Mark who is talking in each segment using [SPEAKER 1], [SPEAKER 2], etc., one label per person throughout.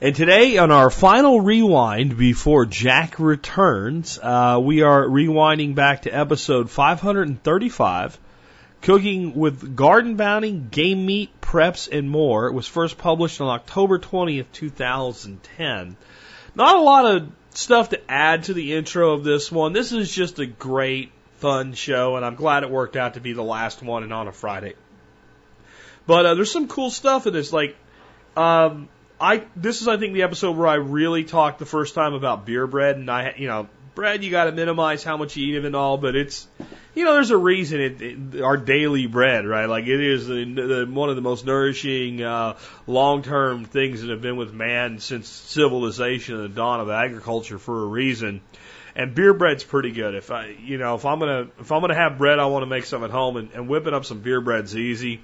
[SPEAKER 1] And today, on our final rewind before Jack returns, uh, we are rewinding back to episode 535, Cooking with Garden Bounty, Game Meat, Preps, and More. It was first published on October 20th, 2010. Not a lot of stuff to add to the intro of this one. This is just a great, fun show, and I'm glad it worked out to be the last one and on a Friday. But uh, there's some cool stuff in this, like, um, I this is I think the episode where I really talked the first time about beer bread, and I you know bread you got to minimize how much you eat of and all, but it's you know there's a reason it, it our daily bread right like it is the, the, one of the most nourishing uh, long term things that have been with man since civilization and the dawn of agriculture for a reason. And beer bread's pretty good. If I, you know, if I'm gonna if I'm gonna have bread, I want to make some at home, and, and whipping up some beer bread's easy.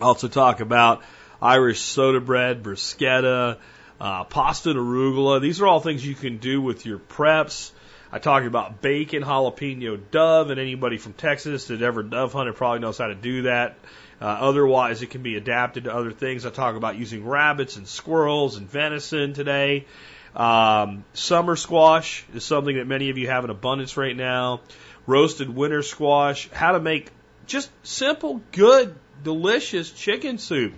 [SPEAKER 1] Also talk about Irish soda bread, bruschetta, uh, pasta and arugula. These are all things you can do with your preps. I talked about bacon, jalapeno dove, and anybody from Texas that ever dove hunted probably knows how to do that. Uh, otherwise, it can be adapted to other things. I talk about using rabbits and squirrels and venison today. Um, summer squash is something that many of you have in abundance right now. Roasted winter squash. How to make just simple, good, delicious chicken soup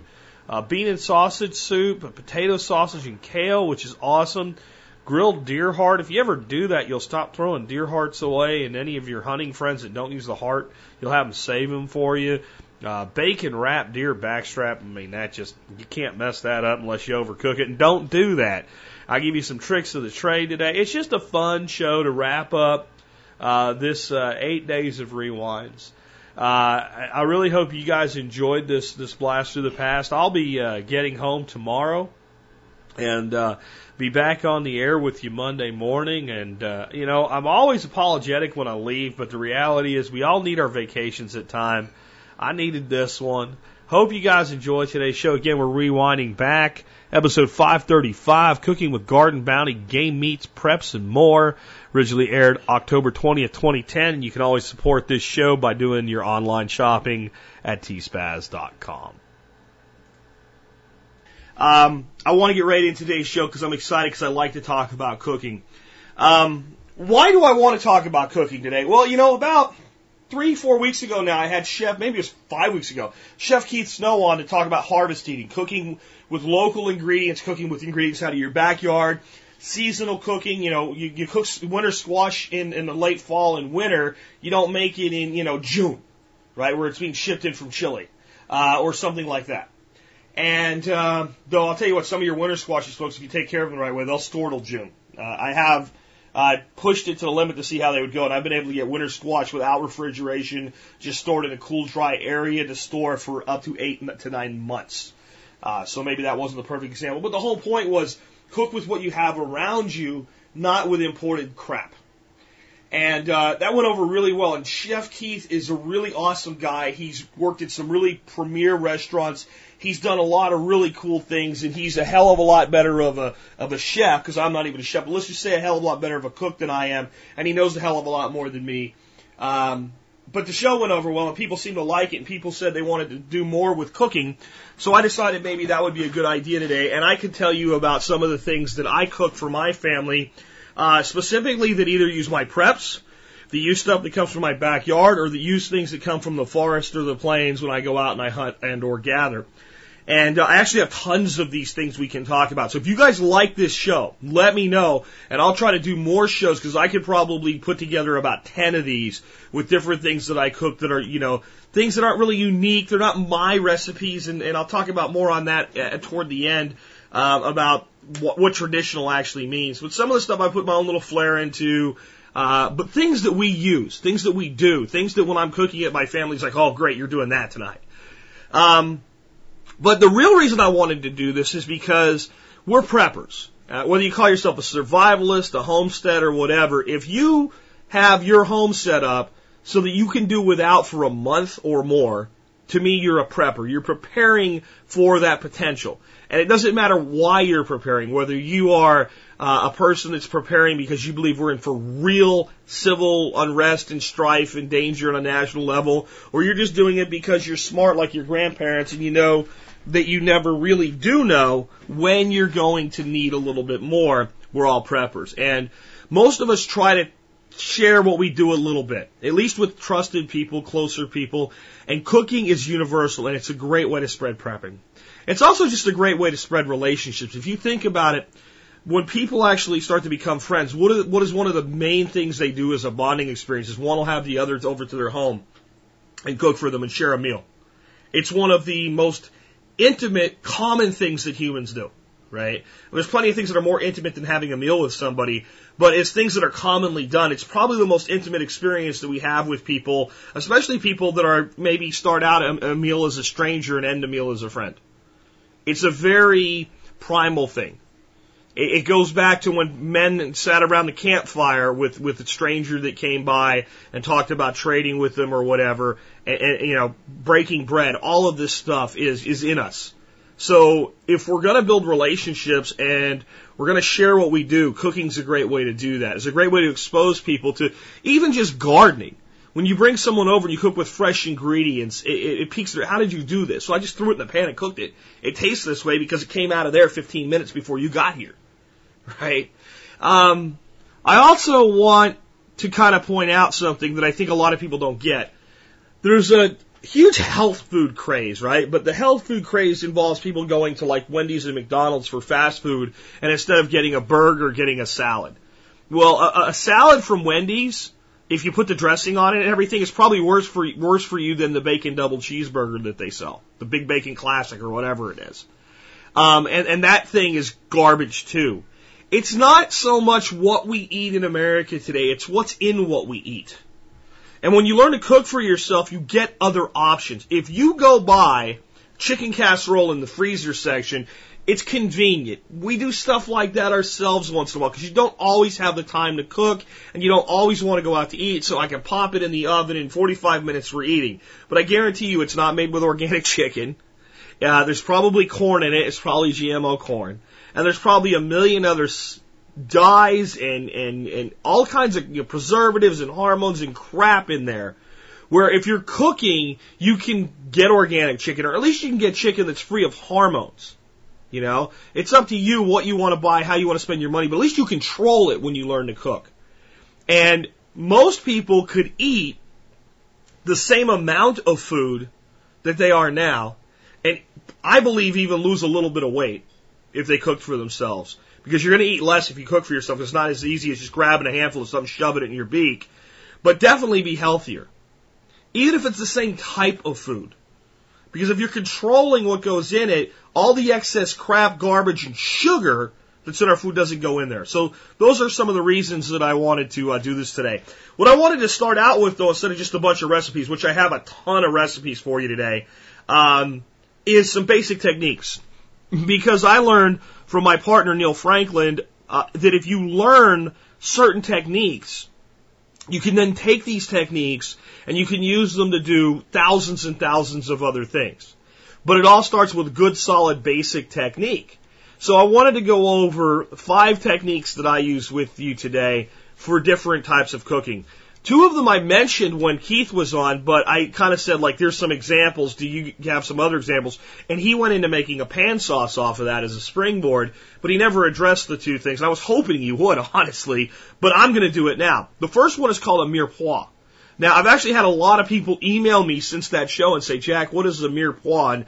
[SPEAKER 1] uh, bean and sausage soup, a potato sausage and kale, which is awesome. Grilled deer heart. If you ever do that, you'll stop throwing deer hearts away. And any of your hunting friends that don't use the heart, you'll have them save them for you. Uh, bacon wrapped deer backstrap. I mean, that just, you can't mess that up unless you overcook it. And don't do that. I give you some tricks of the trade today. It's just a fun show to wrap up uh, this uh, eight days of rewinds. Uh, I really hope you guys enjoyed this this blast through the past. I'll be uh, getting home tomorrow and uh, be back on the air with you Monday morning. And uh, you know, I'm always apologetic when I leave, but the reality is we all need our vacations at time. I needed this one. Hope you guys enjoyed today's show. Again, we're rewinding back. Episode 535, Cooking with Garden Bounty, Game Meats, Preps, and More. Originally aired October 20th, 2010. And you can always support this show by doing your online shopping at tspaz.com. Um, I want to get right into today's show because I'm excited because I like to talk about cooking. Um, why do I want to talk about cooking today? Well, you know, about three, four weeks ago now, I had Chef, maybe it was five weeks ago, Chef Keith Snow on to talk about harvest eating, cooking with local ingredients, cooking with ingredients out of your backyard, seasonal cooking. You know, you, you cook winter squash in, in the late fall and winter. You don't make it in, you know, June, right, where it's being shipped in from Chile, uh, or something like that. And, uh, though I'll tell you what, some of your winter squashes, folks, if you take care of them the right way, they'll store till June. Uh, I have, I pushed it to the limit to see how they would go, and I've been able to get winter squash without refrigeration, just stored in a cool, dry area to store for up to eight to nine months. Uh, so maybe that wasn't the perfect example, but the whole point was cook with what you have around you, not with imported crap. And uh, that went over really well. And Chef Keith is a really awesome guy. He's worked at some really premier restaurants. He's done a lot of really cool things, and he's a hell of a lot better of a of a chef because I'm not even a chef. But let's just say a hell of a lot better of a cook than I am, and he knows a hell of a lot more than me. Um, but the show went over well, and people seemed to like it, and people said they wanted to do more with cooking. So I decided maybe that would be a good idea today, and I could tell you about some of the things that I cook for my family uh, specifically that either use my preps, that use stuff that comes from my backyard, or that use things that come from the forest or the plains when I go out and I hunt and or gather. And uh, I actually have tons of these things we can talk about. So if you guys like this show, let me know, and I'll try to do more shows because I could probably put together about ten of these with different things that I cook that are, you know, things that aren't really unique. They're not my recipes, and, and I'll talk about more on that uh, toward the end uh, about what, what traditional actually means. But some of the stuff I put my own little flair into. Uh, but things that we use, things that we do, things that when I'm cooking it, my family's like, oh, great, you're doing that tonight. Um, but the real reason I wanted to do this is because we're preppers. Uh, whether you call yourself a survivalist, a homesteader, whatever, if you have your home set up so that you can do without for a month or more, to me, you're a prepper. You're preparing for that potential. And it doesn't matter why you're preparing, whether you are uh, a person that's preparing because you believe we're in for real civil unrest and strife and danger on a national level, or you're just doing it because you're smart like your grandparents and you know that you never really do know when you're going to need a little bit more. We're all preppers. And most of us try to share what we do a little bit, at least with trusted people, closer people. And cooking is universal and it's a great way to spread prepping. It's also just a great way to spread relationships. If you think about it, when people actually start to become friends, what is, what is one of the main things they do as a bonding experience is one will have the others over to their home and cook for them and share a meal. It's one of the most intimate, common things that humans do, right? There's plenty of things that are more intimate than having a meal with somebody, but it's things that are commonly done. It's probably the most intimate experience that we have with people, especially people that are maybe start out a, a meal as a stranger and end a meal as a friend. It's a very primal thing. It, goes back to when men sat around the campfire with with a stranger that came by and talked about trading with them or whatever, and, and you know, breaking bread. All of this stuff is is in us. So if we're going to build relationships and we're going to share what we do, cooking's a great way to do that. It's a great way to expose people to even just gardening. When you bring someone over and you cook with fresh ingredients, it, it, it piques their, how did you do this? So I just threw it in the pan and cooked it. It tastes this way because it came out of there 15 minutes before you got here. Right? Um, I also want to kind of point out something that I think a lot of people don't get. There's a huge health food craze, right? But the health food craze involves people going to like Wendy's and McDonald's for fast food, and instead of getting a burger, getting a salad. Well, a, a salad from Wendy's if you put the dressing on it and everything, is probably worse for worse for you than the bacon double cheeseburger that they sell, the Big Bacon Classic or whatever it is. Um, and and that thing is garbage too. It's not so much what we eat in America today; it's what's in what we eat. And when you learn to cook for yourself, you get other options. If you go buy chicken casserole in the freezer section, it's convenient. We do stuff like that ourselves once in a while because you don't always have the time to cook and you don't always want to go out to eat. So I can pop it in the oven in 45 minutes for eating. But I guarantee you it's not made with organic chicken. Uh, there's probably corn in it. It's probably GMO corn. And there's probably a million other dyes and, and, and all kinds of you know, preservatives and hormones and crap in there. Where if you're cooking, you can get organic chicken, or at least you can get chicken that's free of hormones. You know, it's up to you what you want to buy, how you want to spend your money, but at least you control it when you learn to cook. And most people could eat the same amount of food that they are now, I believe even lose a little bit of weight if they cooked for themselves. Because you're going to eat less if you cook for yourself. It's not as easy as just grabbing a handful of something, shoving it in your beak. But definitely be healthier. Even if it's the same type of food. Because if you're controlling what goes in it, all the excess crap, garbage, and sugar that's in our food doesn't go in there. So those are some of the reasons that I wanted to uh, do this today. What I wanted to start out with, though, instead of just a bunch of recipes, which I have a ton of recipes for you today, um, is some basic techniques. Because I learned from my partner Neil Franklin uh, that if you learn certain techniques, you can then take these techniques and you can use them to do thousands and thousands of other things. But it all starts with good, solid, basic technique. So I wanted to go over five techniques that I use with you today for different types of cooking. Two of them I mentioned when Keith was on, but I kind of said like, there's some examples. Do you have some other examples? And he went into making a pan sauce off of that as a springboard, but he never addressed the two things. I was hoping he would, honestly, but I'm going to do it now. The first one is called a mirepoix. Now, I've actually had a lot of people email me since that show and say, Jack, what is a mirepoix? And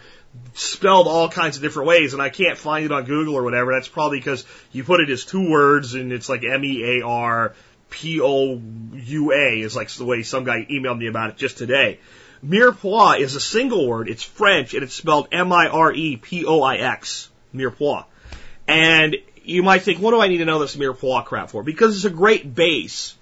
[SPEAKER 1] spelled all kinds of different ways, and I can't find it on Google or whatever. That's probably because you put it as two words and it's like M E A R P O U A is like the way some guy emailed me about it just today. Mirepoix is a single word. It's French and it's spelled M-I-R-E-P-O-I-X. Mirepoix. And you might think, what do I need to know this mirepoix crap for? Because it's a great base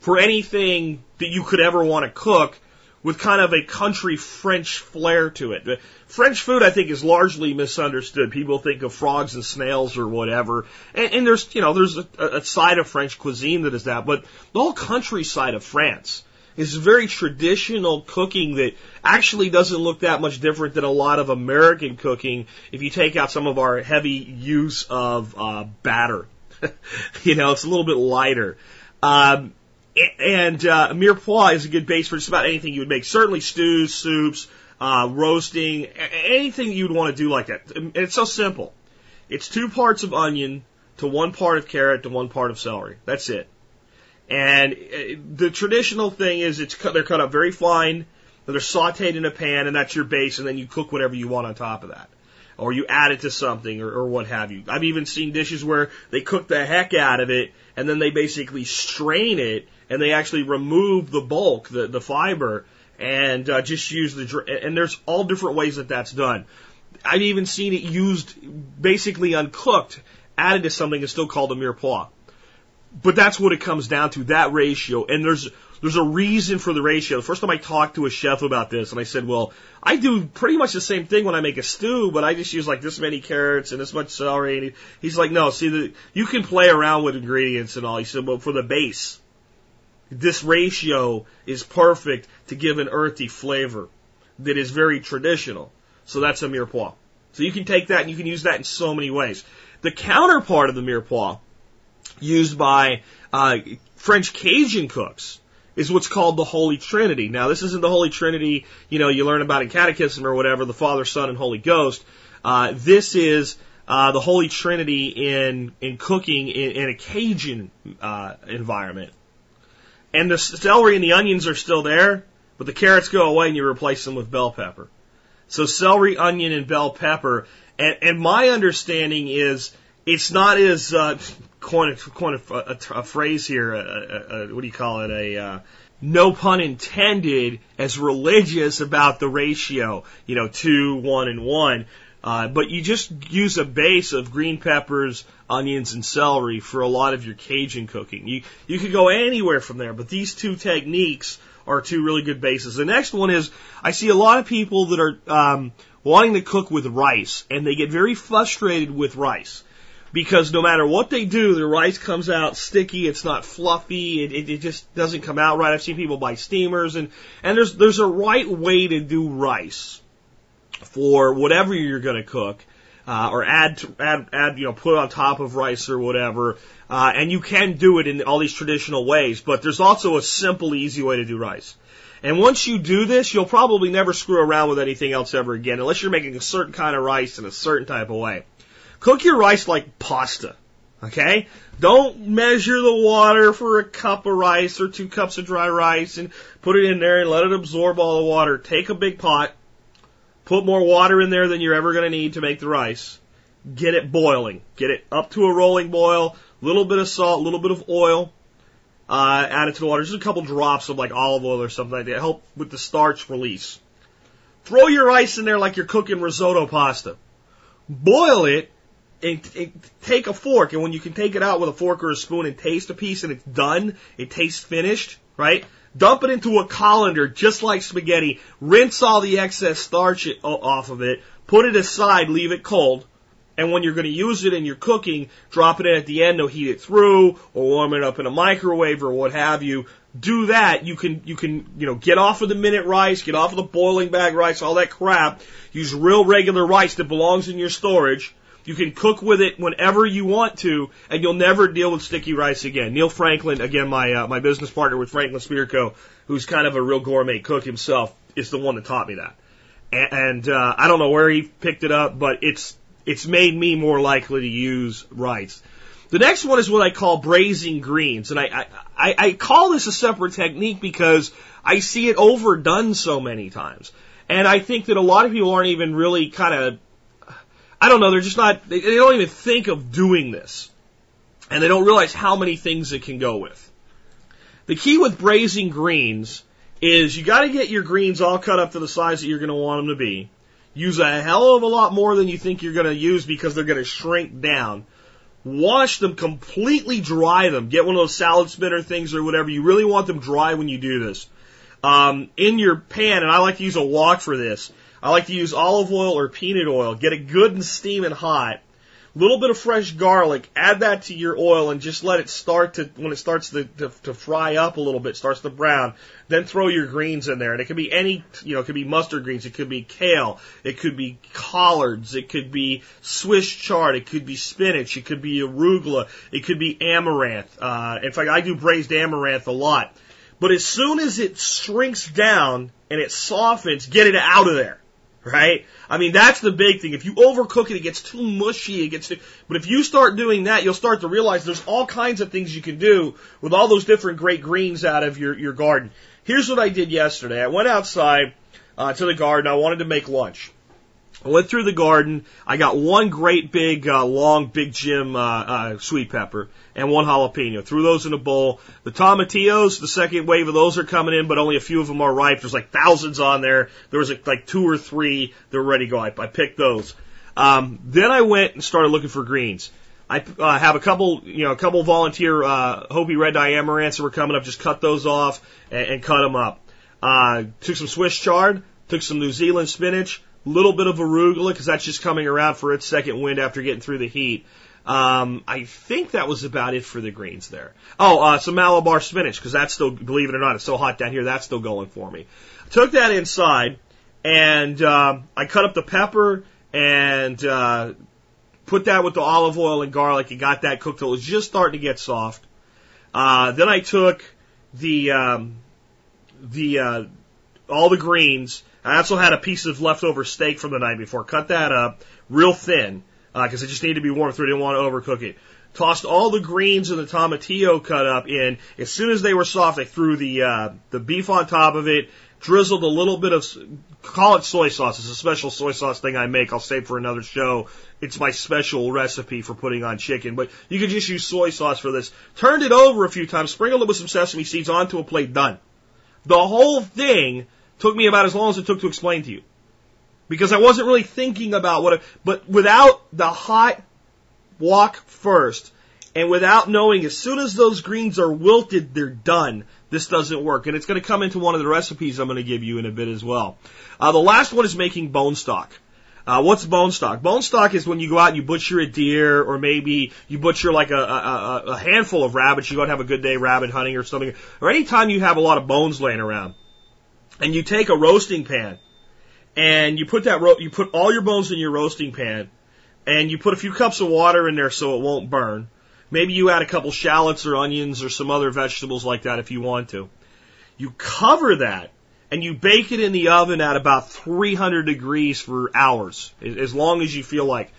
[SPEAKER 1] for anything that you could ever want to cook with kind of a country French flair to it. French food, I think, is largely misunderstood. People think of frogs and snails or whatever, and, and there's, you know, there's a, a side of French cuisine that is that, but the whole countryside of France is very traditional cooking that actually doesn't look that much different than a lot of American cooking if you take out some of our heavy use of uh, batter. you know, it's a little bit lighter. Um, and uh, mirepoix is a good base for just about anything you would make. Certainly stews, soups, uh, roasting, anything you'd want to do like that. And it's so simple. It's two parts of onion to one part of carrot to one part of celery. That's it. And uh, the traditional thing is it's cut, they're cut up very fine, they're sauteed in a pan, and that's your base, and then you cook whatever you want on top of that. Or you add it to something, or, or what have you. I've even seen dishes where they cook the heck out of it, and then they basically strain it, and they actually remove the bulk, the, the fiber, and uh, just use the, and there's all different ways that that's done. I've even seen it used basically uncooked, added to something and still called a mirepoix but that's what it comes down to, that ratio. And there's, there's a reason for the ratio. The first time I talked to a chef about this, and I said, well, I do pretty much the same thing when I make a stew, but I just use like this many carrots and this much celery. And he, he's like, no, see, the, you can play around with ingredients and all. He said, well, for the base, this ratio is perfect to give an earthy flavor that is very traditional. So that's a mirepoix. So you can take that and you can use that in so many ways. The counterpart of the mirepoix used by uh, French Cajun cooks is what's called the Holy Trinity. Now, this isn't the Holy Trinity, you know, you learn about in Catechism or whatever, the Father, Son, and Holy Ghost. Uh, this is uh, the Holy Trinity in in cooking in, in a Cajun uh, environment. And the celery and the onions are still there, but the carrots go away and you replace them with bell pepper. So celery, onion, and bell pepper. And, and my understanding is it's not as uh, coin a, coin a, a, a phrase here. A, a, what do you call it? A uh, no pun intended, as religious about the ratio. You know, two, one, and one. Uh, but you just use a base of green peppers, onions, and celery for a lot of your Cajun cooking. You you could go anywhere from there, but these two techniques are two really good bases. The next one is I see a lot of people that are um, wanting to cook with rice, and they get very frustrated with rice because no matter what they do, the rice comes out sticky. It's not fluffy. It, it, it just doesn't come out right. I've seen people buy steamers, and and there's there's a right way to do rice for whatever you're going to cook, uh, or add to, add add you know put on top of rice or whatever. Uh, and you can do it in all these traditional ways, but there's also a simple, easy way to do rice. And once you do this, you'll probably never screw around with anything else ever again, unless you're making a certain kind of rice in a certain type of way. Cook your rice like pasta. Okay? Don't measure the water for a cup of rice or two cups of dry rice and put it in there and let it absorb all the water. Take a big pot, put more water in there than you're ever going to need to make the rice. Get it boiling. Get it up to a rolling boil. Little bit of salt, a little bit of oil. Uh, add it to the water. Just a couple drops of like olive oil or something like that. Help with the starch release. Throw your rice in there like you're cooking risotto pasta. Boil it and, and take a fork, and when you can take it out with a fork or a spoon and taste a piece and it's done, it tastes finished, right? Dump it into a colander just like spaghetti. Rinse all the excess starch off of it. Put it aside. Leave it cold. And when you're going to use it in your cooking, drop it in at the end to heat it through, or warm it up in a microwave or what have you. Do that. You can you can you know get off of the minute rice, get off of the boiling bag rice, all that crap. Use real regular rice that belongs in your storage you can cook with it whenever you want to, and you'll never deal with sticky rice again. Neil Franklin, again, my uh, my business partner with Franklin Spear Co., who's kind of a real gourmet cook himself, is the one that taught me that. And, and uh, I don't know where he picked it up, but it's it's made me more likely to use rice. The next one is what I call braising greens, and I, I, I call this a separate technique because I see it overdone so many times. And I think that a lot of people aren't even really kind of I don't know, they're just not, they, they don't even think of doing this. And they don't realize how many things it can go with. The key with braising greens is you gotta get your greens all cut up to the size that you're gonna want them to be. Use a hell of a lot more than you think you're gonna use because they're gonna shrink down. Wash them completely dry them. Get one of those salad spinner things or whatever. You really want them dry when you do this. Um, in your pan, and I like to use a wok for this. I like to use olive oil or peanut oil. Get it good and steaming hot little bit of fresh garlic, add that to your oil and just let it start to, when it starts to, to, to, fry up a little bit, starts to brown, then throw your greens in there. And it could be any, you know, it could be mustard greens, it could be kale, it could be collards, it could be Swiss chard, it could be spinach, it could be arugula, it could be amaranth. Uh, in fact, I do braised amaranth a lot. But as soon as it shrinks down and it softens, get it out of there right? I mean, that's the big thing. If you overcook it, it gets too mushy. It gets too, but if you start doing that, you'll start to realize there's all kinds of things you can do with all those different great greens out of your, your garden. Here's what I did yesterday. I went outside uh, to the garden. I wanted to make lunch. I went through the garden. I got one great big, uh, long, big Jim uh, uh, sweet pepper and one jalapeno. Threw those in a bowl. The tomatillos, the second wave of those are coming in, but only a few of them are ripe. There's like thousands on there. There was like two or three that were ready to go. I, I picked those. Um, then I went and started looking for greens. I uh, have a couple, you know, a couple volunteer uh, Hopi red dye amaranths that were coming up. Just cut those off and, and cut them up. Uh, took some Swiss chard, took some New Zealand spinach, little bit of arugula because that's just coming around for its second wind after getting through the heat. Um, I think that was about it for the greens there. Oh, uh, some Malabar spinach because that's still, believe it or not, it's so hot down here. That's still going for me. Took that inside and uh, I cut up the pepper and uh, put that with the olive oil and garlic and got that cooked till it was just starting to get soft. Uh, then I took the um, the uh, all the greens I also had a piece of leftover steak from the night before. Cut that up real thin because uh, it just needed to be warm through. I didn't want to overcook it. Tossed all the greens and the tomatillo cut up in. As soon as they were soft, I threw the uh, the beef on top of it. Drizzled a little bit of call it soy sauce. It's a special soy sauce thing I make. I'll save for another show. It's my special recipe for putting on chicken, but you could just use soy sauce for this. Turned it over a few times, sprinkled it with some sesame seeds onto a plate. Done. The whole thing Took me about as long as it took to explain to you. Because I wasn't really thinking about what, I, but without the hot wok first, and without knowing as soon as those greens are wilted, they're done. This doesn't work. And it's going to come into one of the recipes I'm going to give you in a bit as well. Uh, the last one is making bone stock. Uh, what's bone stock? Bone stock is when you go out and you butcher a deer, or maybe you butcher like a, a, a handful of rabbits. You go and have a good day rabbit hunting or something, or anytime you have a lot of bones laying around and you take a roasting pan and you put that ro- you put all your bones in your roasting pan and you put a few cups of water in there so it won't burn. Maybe you add a couple shallots or onions or some other vegetables like that if you want to. You cover that and you bake it in the oven at about 300 degrees for hours, as long as you feel like.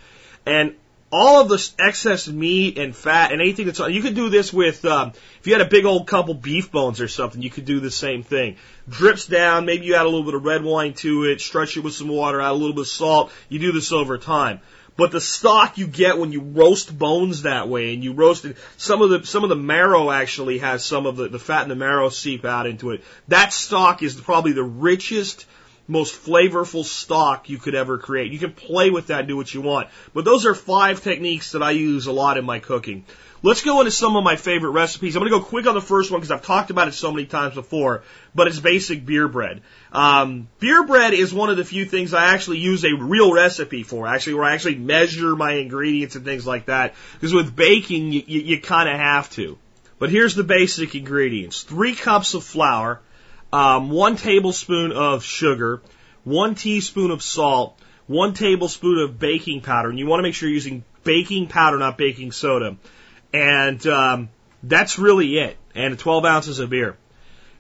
[SPEAKER 1] And all of the excess meat and fat and anything that's on. You could do this with um, if you had a big old couple beef bones or something. You could do the same thing. Drips down. Maybe you add a little bit of red wine to it. Stretch it with some water. Add a little bit of salt. You do this over time. But the stock you get when you roast bones that way, and you roast it, some of the some of the marrow actually has some of the, the fat and the marrow seep out into it. That stock is probably the richest most flavorful stock you could ever create. You can play with that and do what you want. But those are five techniques that I use a lot in my cooking. Let's go into some of my favorite recipes. I'm going to go quick on the first one because I've talked about it so many times before, but it's basic beer bread. Um, beer bread is one of the few things I actually use a real recipe for, actually, where I actually measure my ingredients and things like that. Because with baking, you, you, you kind of have to. But here's the basic ingredients. Three cups of flour, um, one tablespoon of sugar, one teaspoon of salt, one tablespoon of baking powder, and you want to make sure you're using baking powder, not baking soda. And um, that's really it. And 12 ounces of beer.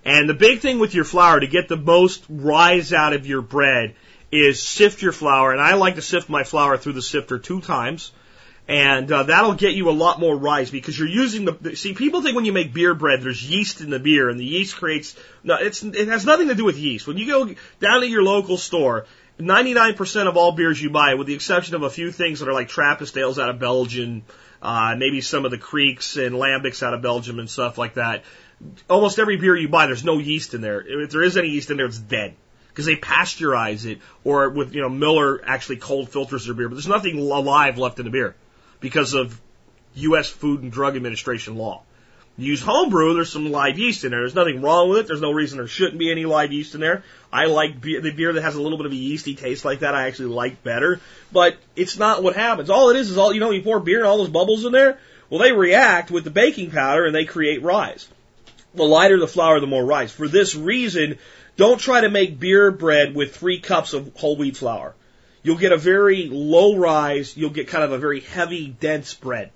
[SPEAKER 1] And the big thing with your flour to get the most rise out of your bread is sift your flour. And I like to sift my flour through the sifter two times and uh, that'll get you a lot more rise because you're using the. See, people think when you make beer bread, there's yeast in the beer, and the yeast creates. No, it's it has nothing to do with yeast. When you go down to your local store, 99% of all beers you buy, with the exception of a few things that are like Trappist ales out of Belgium, uh, maybe some of the Krieks and Lambics out of Belgium and stuff like that. Almost every beer you buy, there's no yeast in there. If there is any yeast in there, it's dead because they pasteurize it, or with you know Miller actually cold filters their beer, but there's nothing alive left in the beer because of U.S. Food and Drug Administration law. You use homebrew, there's some live yeast in there. There's nothing wrong with it. There's no reason there shouldn't be any live yeast in there. I like beer, the beer that has a little bit of a yeasty taste like that. I actually like better, but it's not what happens. All it is is all, you know, you pour beer and all those bubbles in there. Well, they react with the baking powder and they create rise. The lighter the flour, the more rise. For this reason, don't try to make beer bread with three cups of whole wheat flour. You'll get a very low rise. You'll get kind of a very heavy, dense bread.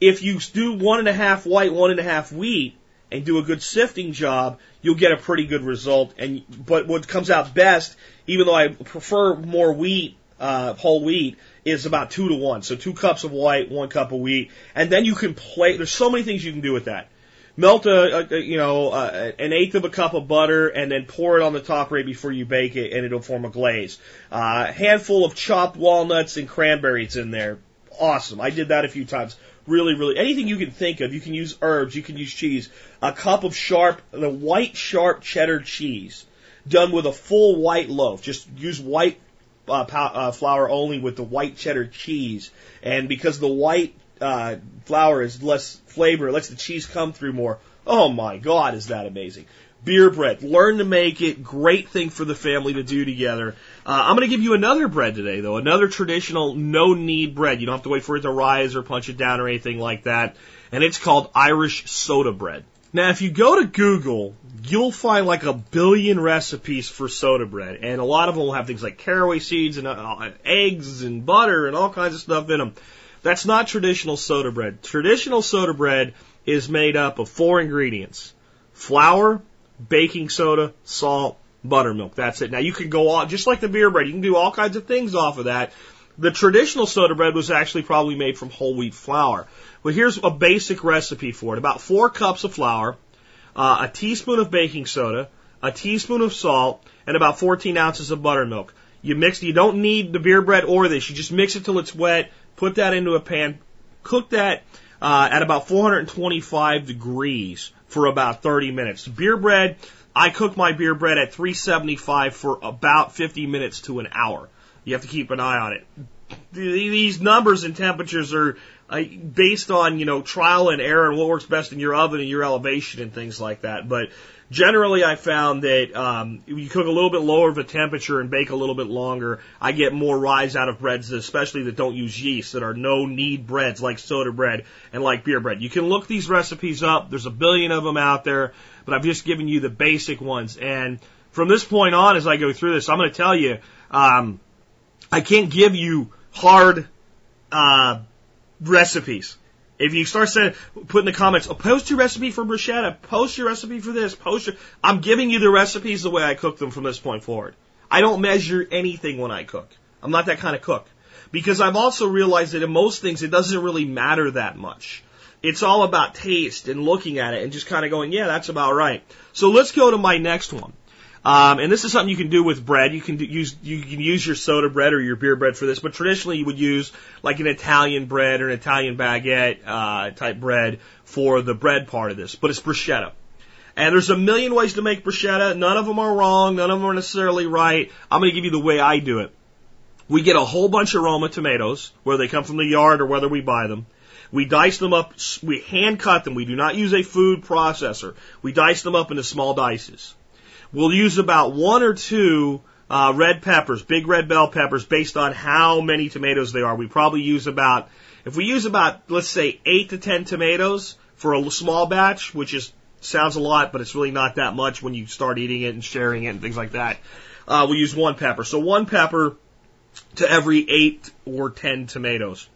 [SPEAKER 1] If you do one and a half white, one and a half wheat, and do a good sifting job, you'll get a pretty good result. And but what comes out best, even though I prefer more wheat, uh, whole wheat, is about two to one. So two cups of white, one cup of wheat, and then you can play. There's so many things you can do with that. Melt a, a you know uh, an eighth of a cup of butter and then pour it on the top right before you bake it, and it'll form a glaze. Uh, handful of chopped walnuts and cranberries in there. Awesome. I did that a few times really, really anything you can think of. You can use herbs, you can use cheese. A cup of sharp, the white sharp cheddar cheese, done with a full white loaf. Just use white uh, pow- uh, flour only with the white cheddar cheese, and because the white uh, flour is less flavor, it lets the cheese come through more. Oh my God, is that amazing! beer bread. Learn to make it. Great thing for the family to do together. Uh, I'm going to give you another bread today, though. Another traditional no knead bread. You don't have to wait for it to rise or punch it down or anything like that. And it's called Irish soda bread. Now, if you go to Google, you'll find like a billion recipes for soda bread, and a lot of them will have things like caraway seeds and uh, eggs and butter and all kinds of stuff in them. That's not traditional soda bread. Traditional soda bread is made up of four ingredients: flour, baking soda, salt, buttermilk. That's it. Now you can go on, just like the beer bread, you can do all kinds of things off of that. The traditional soda bread was actually probably made from whole wheat flour. But here's a basic recipe for it. About four cups of flour, uh, a teaspoon of baking soda, a teaspoon of salt, and about 14 ounces of buttermilk. You mix, you don't knead the beer bread or this. You just mix it till it's wet, put that into a pan, cook that, uh, at about 425 degrees for about 30 minutes. Beer bread, I cook my beer bread at 375 for about 50 minutes to an hour. You have to keep an eye on it. These numbers and temperatures are uh, based on, you know, trial and error and what works best in your oven and your elevation and things like that. But Generally, I found that um, you cook a little bit lower of a temperature and bake a little bit longer. I get more rise out of breads, especially that don't use yeast, that are no knead breads like soda bread and like beer bread. You can look these recipes up. There's a billion of them out there, but I've just given you the basic ones. And from this point on, as I go through this, I'm going to tell you, um, I can't give you hard uh, recipes. If you start saying, put in the comments, oh, post your recipe for bruschetta, post your recipe for this, post your, I'm giving you the recipes the way I cook them from this point forward. I don't measure anything when I cook. I'm not that kind of cook. Because I've also realized that in most things it doesn't really matter that much. It's all about taste and looking at it and just kind of going, yeah, that's about right. So let's go to my next one. Um, and this is something you can do with bread. You can do, use you can use your soda bread or your beer bread for this, but traditionally you would use like an Italian bread or an Italian baguette uh, type bread for the bread part of this. But it's bruschetta. And there's a million ways to make bruschetta. None of them are wrong. None of them are necessarily right. I'm going to give you the way I do it. We get a whole bunch of Roma tomatoes, whether they come from the yard or whether we buy them. We dice them up. We hand cut them. We do not use a food processor. We dice them up into small dices. We'll use about one or two uh, red peppers, big red bell peppers, based on how many tomatoes they are. We probably use about, if we use about, let's say, eight to ten tomatoes for a small batch, which is sounds a lot, but it's really not that much when you start eating it and sharing it and things like that. Uh, we use one pepper. So one pepper to every eight or ten tomatoes.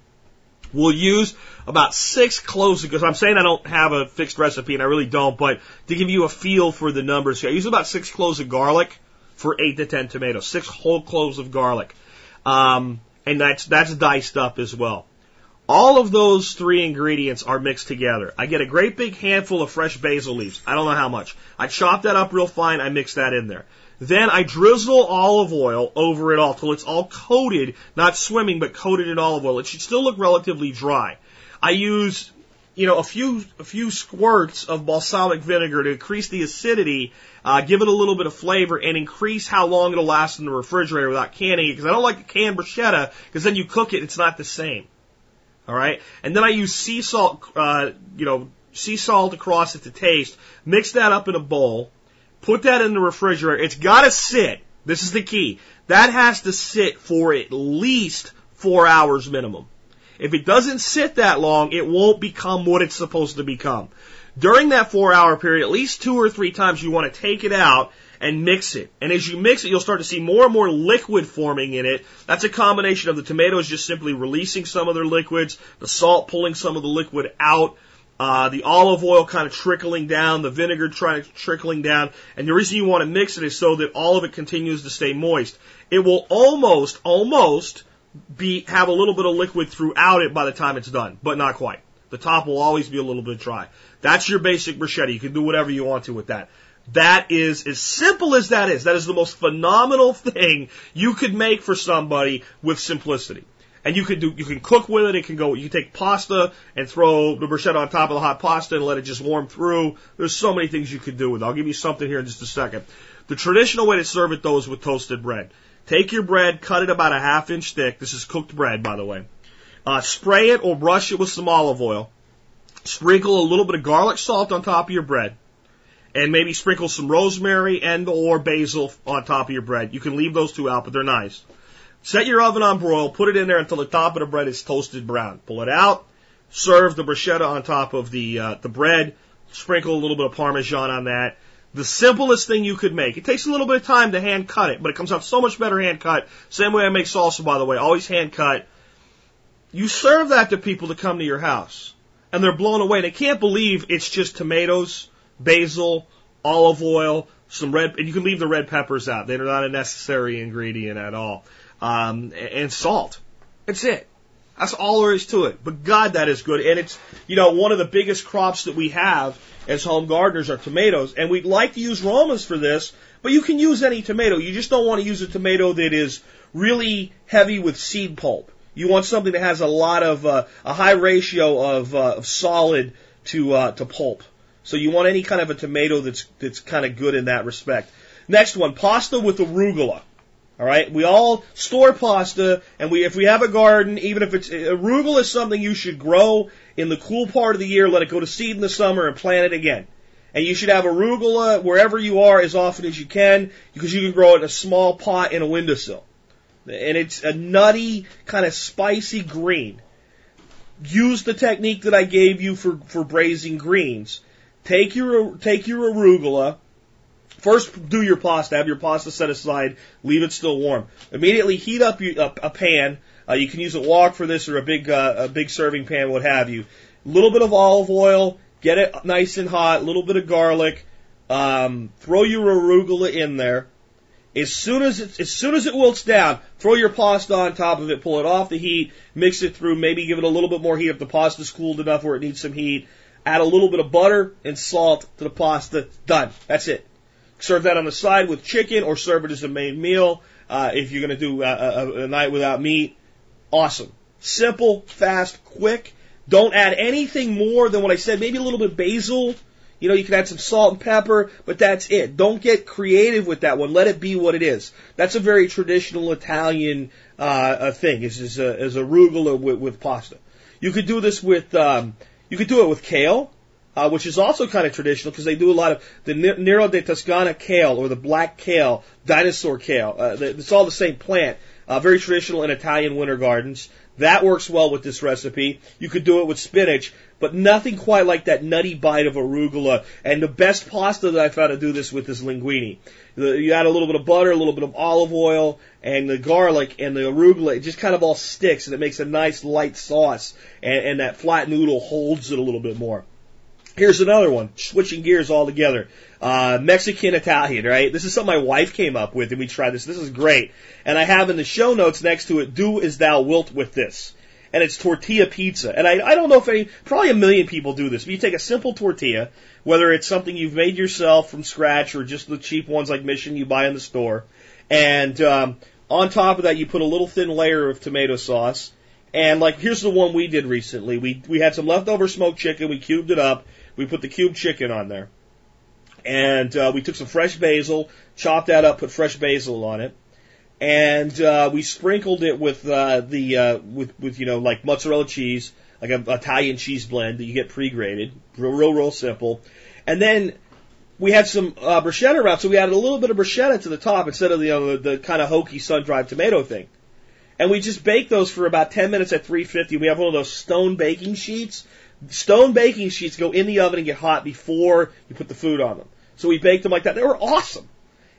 [SPEAKER 1] We'll use about six cloves because I'm saying I don't have a fixed recipe and I really don't, but to give you a feel for the numbers here, I use about six cloves of garlic for eight to ten tomatoes, six whole cloves of garlic, um, and that's that's diced up as well. All of those three ingredients are mixed together. I get a great big handful of fresh basil leaves. I don't know how much. I chop that up real fine. I mix that in there. Then I drizzle olive oil over it all till it's all coated, not swimming, but coated in olive oil. It should still look relatively dry. I use, you know, a few a few squirts of balsamic vinegar to increase the acidity, uh, give it a little bit of flavor, and increase how long it'll last in the refrigerator without canning it. Because I don't like to can bruschetta, because then you cook it, it's not the same. All right, and then I use sea salt, uh, you know, sea salt across it to taste. Mix that up in a bowl. Put that in the refrigerator. It's got to sit. This is the key. That has to sit for at least four hours minimum. If it doesn't sit that long, it won't become what it's supposed to become. During that four hour period, at least two or three times you want to take it out and mix it. And as you mix it, you'll start to see more and more liquid forming in it. That's a combination of the tomatoes just simply releasing some of their liquids, the salt pulling some of the liquid out, uh, the olive oil kind of trickling down, the vinegar trying trickling down, and the reason you want to mix it is so that all of it continues to stay moist. It will almost, almost be have a little bit of liquid throughout it by the time it's done, but not quite. The top will always be a little bit dry. That's your basic bruschetta. You can do whatever you want to with that. That is as simple as that is. That is the most phenomenal thing you could make for somebody with simplicity. And you can do, you can cook with it. It can go, you can take pasta and throw the bruschetta on top of the hot pasta and let it just warm through. There's so many things you could do with it. I'll give you something here in just a second. The traditional way to serve it though is with toasted bread. Take your bread, cut it about a half inch thick. This is cooked bread, by the way. Uh, spray it or brush it with some olive oil. Sprinkle a little bit of garlic salt on top of your bread and maybe sprinkle some rosemary and or basil on top of your bread. You can leave those two out, but they're nice. Set your oven on broil, put it in there until the top of the bread is toasted brown. Pull it out, serve the bruschetta on top of the uh, the bread, sprinkle a little bit of parmesan on that. The simplest thing you could make. It takes a little bit of time to hand cut it, but it comes out so much better hand cut. Same way I make salsa, by the way, always hand cut. You serve that to people to come to your house, and they're blown away. They can't believe it's just tomatoes basil, olive oil, some red, and you can leave the red peppers out. They're not a necessary ingredient at all. Um, and salt. That's it. That's all there is to it. But God, that is good. And it's, you know, one of the biggest crops that we have as home gardeners are tomatoes. And we'd like to use Romas for this, but you can use any tomato. You just don't want to use a tomato that is really heavy with seed pulp. You want something that has a lot of, uh, a high ratio of, uh, of solid to, uh, to pulp. So you want any kind of a tomato that's that's kind of good in that respect. Next one, pasta with arugula. All right, we all store pasta, and we if we have a garden, even if it's arugula is something you should grow in the cool part of the year, let it go to seed in the summer, and plant it again. And you should have arugula wherever you are as often as you can, because you can grow it in a small pot in a windowsill. And it's a nutty, kind of spicy green. Use the technique that I gave you for, for braising greens Take your take your arugula. First, do your pasta. Have your pasta set aside. Leave it still warm. Immediately heat up a, pan. Uh, you can use a wok for this or a big uh, a big serving pan, what have you. A little bit of olive oil. Get it nice and hot. A little bit of garlic. Um, throw your arugula in there. As soon as it, as soon as it wilts down, throw your pasta on top of it. Pull it off the heat. Mix it through. Maybe give it a little bit more heat if the pasta's cooled enough where it needs some heat. Add a little bit of butter and salt to the pasta. Done. That's it. Serve that on the side with chicken or serve it as a main meal. Uh, if you're going to do a, a, a night without meat, awesome. Simple, fast, quick. Don't add anything more than what I said. Maybe a little bit basil. You know, you can add some salt and pepper, but that's it. Don't get creative with that one. Let it be what it is. That's a very traditional Italian uh, thing. Is is a, is arugula with, with pasta. You could do this with um, you could do it with kale, uh, which is also kind of traditional because they do a lot of the Nero di Toscana kale or the black kale, dinosaur kale. Uh, it's all the same plant. Uh, very traditional in Italian winter gardens. That works well with this recipe. You could do it with spinach, but nothing quite like that nutty bite of arugula. And the best pasta that I found to do this with is linguine. You add a little bit of butter, a little bit of olive oil, and the garlic and the arugula. It just kind of all sticks, and it makes a nice light sauce. And, and that flat noodle holds it a little bit more. Here's another one, switching gears altogether. Uh, Mexican Italian, right? This is something my wife came up with and we tried this. This is great. And I have in the show notes next to it, do as thou wilt with this. And it's tortilla pizza. And I, I don't know if any, probably a million people do this. But you take a simple tortilla, whether it's something you've made yourself from scratch or just the cheap ones like Mission you buy in the store. And, um, on top of that, you put a little thin layer of tomato sauce. And like, here's the one we did recently. We, we had some leftover smoked chicken. We cubed it up we put the cube chicken on there. And uh, we took some fresh basil, chopped that up, put fresh basil on it, and uh, we sprinkled it with uh, the uh, with with you know like mozzarella cheese, like an Italian cheese blend that you get pre-grated, real, real, real simple. And then we had some uh, bruschetta around, so we added a little bit of bruschetta to the top instead of the, the, the kind of hokey sun-dried tomato thing. And we just baked those for about 10 minutes at 350. We have one of those stone baking sheets. Stone baking sheets go in the oven and get hot before you put the food on them. So we baked them like that. They were awesome.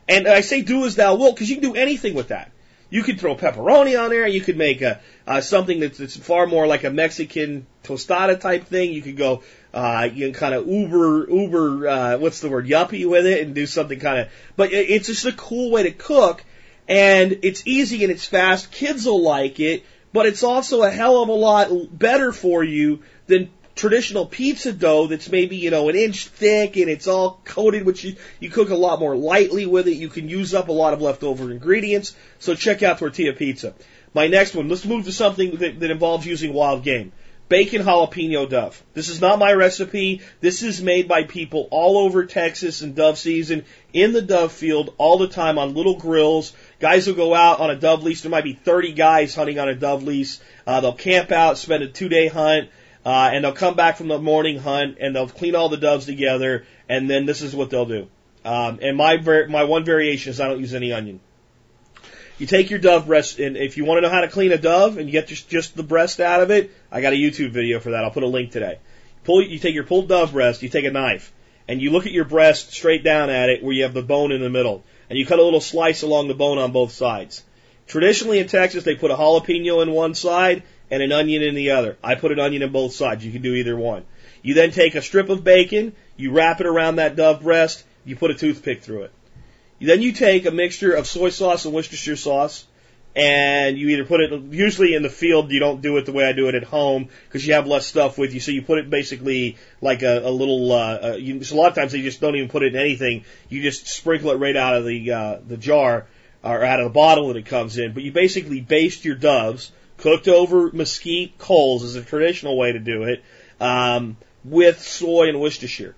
[SPEAKER 1] And I say do as thou wilt because you can do anything with that. You could throw pepperoni on there. You could make a uh, something that's, that's far more like a Mexican tostada type thing. You could go, uh, you can kind of uber uber uh, what's the word yuppie with it and do something kind of. But it, it's just a cool way to cook, and it's easy and it's fast. Kids will like it, but it's also a hell of a lot better for you than traditional pizza dough that's maybe, you know, an inch thick and it's all coated, which you, you cook a lot more lightly with it. You can use up a lot of leftover ingredients. So check out Tortilla Pizza. My next one, let's move to something that, that involves using wild game. Bacon jalapeno dove. This is not my recipe. This is made by people all over Texas in dove season, in the dove field, all the time on little grills. Guys will go out on a dove lease. There might be 30 guys hunting on a dove lease. Uh, they'll camp out, spend a two day hunt, uh, and they'll come back from the morning hunt and they'll clean all the doves together, and then this is what they'll do. Um, and my ver- my one variation is I don't use any onion. You take your dove breast, and if you want to know how to clean a dove and get just, just the breast out of it, I got a YouTube video for that. I'll put a link today. Pull, you take your pulled dove breast, you take a knife, and you look at your breast straight down at it where you have the bone in the middle, and you cut a little slice along the bone on both sides. Traditionally in Texas, they put a jalapeno in one side and an onion in the other. I put an onion in both sides. You can do either one. You then take a strip of bacon, you wrap it around that dove breast, you put a toothpick through it. Then you take a mixture of soy sauce and Worcestershire sauce, and you either put it, usually in the field, you don't do it the way I do it at home, because you have less stuff with you, so you put it basically like a, a little, uh, uh, you, so a lot of times they just don't even put it in anything, you just sprinkle it right out of the, uh, the jar, or out of the bottle that it comes in, but you basically baste your doves, cooked over mesquite coals is a traditional way to do it, um, with soy and Worcestershire,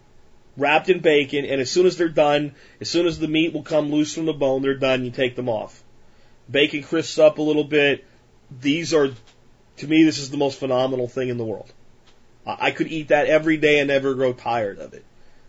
[SPEAKER 1] wrapped in bacon. And as soon as they're done, as soon as the meat will come loose from the bone, they're done. You take them off. Bacon crisps up a little bit. These are, to me, this is the most phenomenal thing in the world. I could eat that every day and never grow tired of it.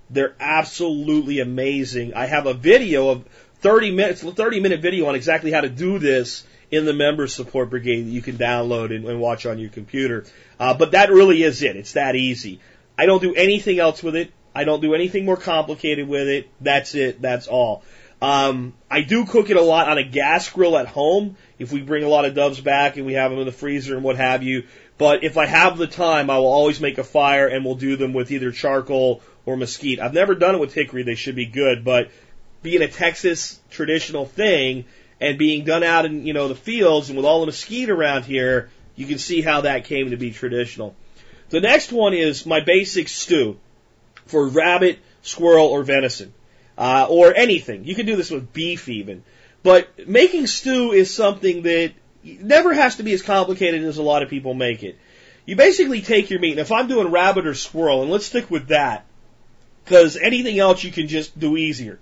[SPEAKER 1] They're absolutely amazing. I have a video of 30 minutes, 30 minute video on exactly how to do this in the member support brigade that you can download and, and watch on your computer. Uh, but that really is it. It's that easy. I don't do anything else with it. I don't do anything more complicated with it. That's it. That's all. Um, I do cook it a lot on a gas grill at home if we bring a lot of doves back and we have them in the freezer and what have you. But if I have the time, I will always make a fire and we'll do them with either charcoal or mesquite. I've never done it with hickory. They should be good, but being a Texas traditional thing, and being done out in, you know, the fields and with all the mesquite around here, you can see how that came to be traditional. The next one is my basic stew for rabbit, squirrel, or venison, uh, or anything. You can do this with beef even. But making stew is something that never has to be as complicated as a lot of people make it. You basically take your meat, and if I'm doing rabbit or squirrel, and let's stick with that, because anything else you can just do easier.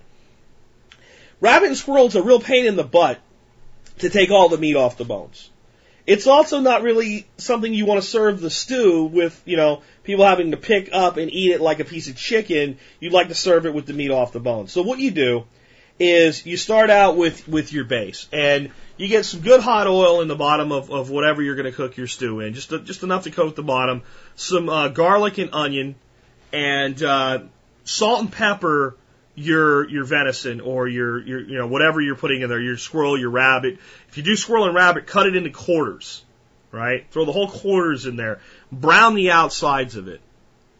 [SPEAKER 1] Rabbit and squirrel is a real pain in the butt to take all the meat off the bones. It's also not really something you want to serve the stew with, you know, people having to pick up and eat it like a piece of chicken. You'd like to serve it with the meat off the bone. So what you do is you start out with, with your base and you get some good hot oil in the bottom of, of whatever you're going to cook your stew in, just, just enough to coat the bottom, some uh, garlic and onion, and uh, salt and pepper your your venison or your your you know whatever you're putting in there, your squirrel, your rabbit. If you do squirrel and rabbit, cut it into quarters, right? Throw the whole quarters in there. Brown the outsides of it,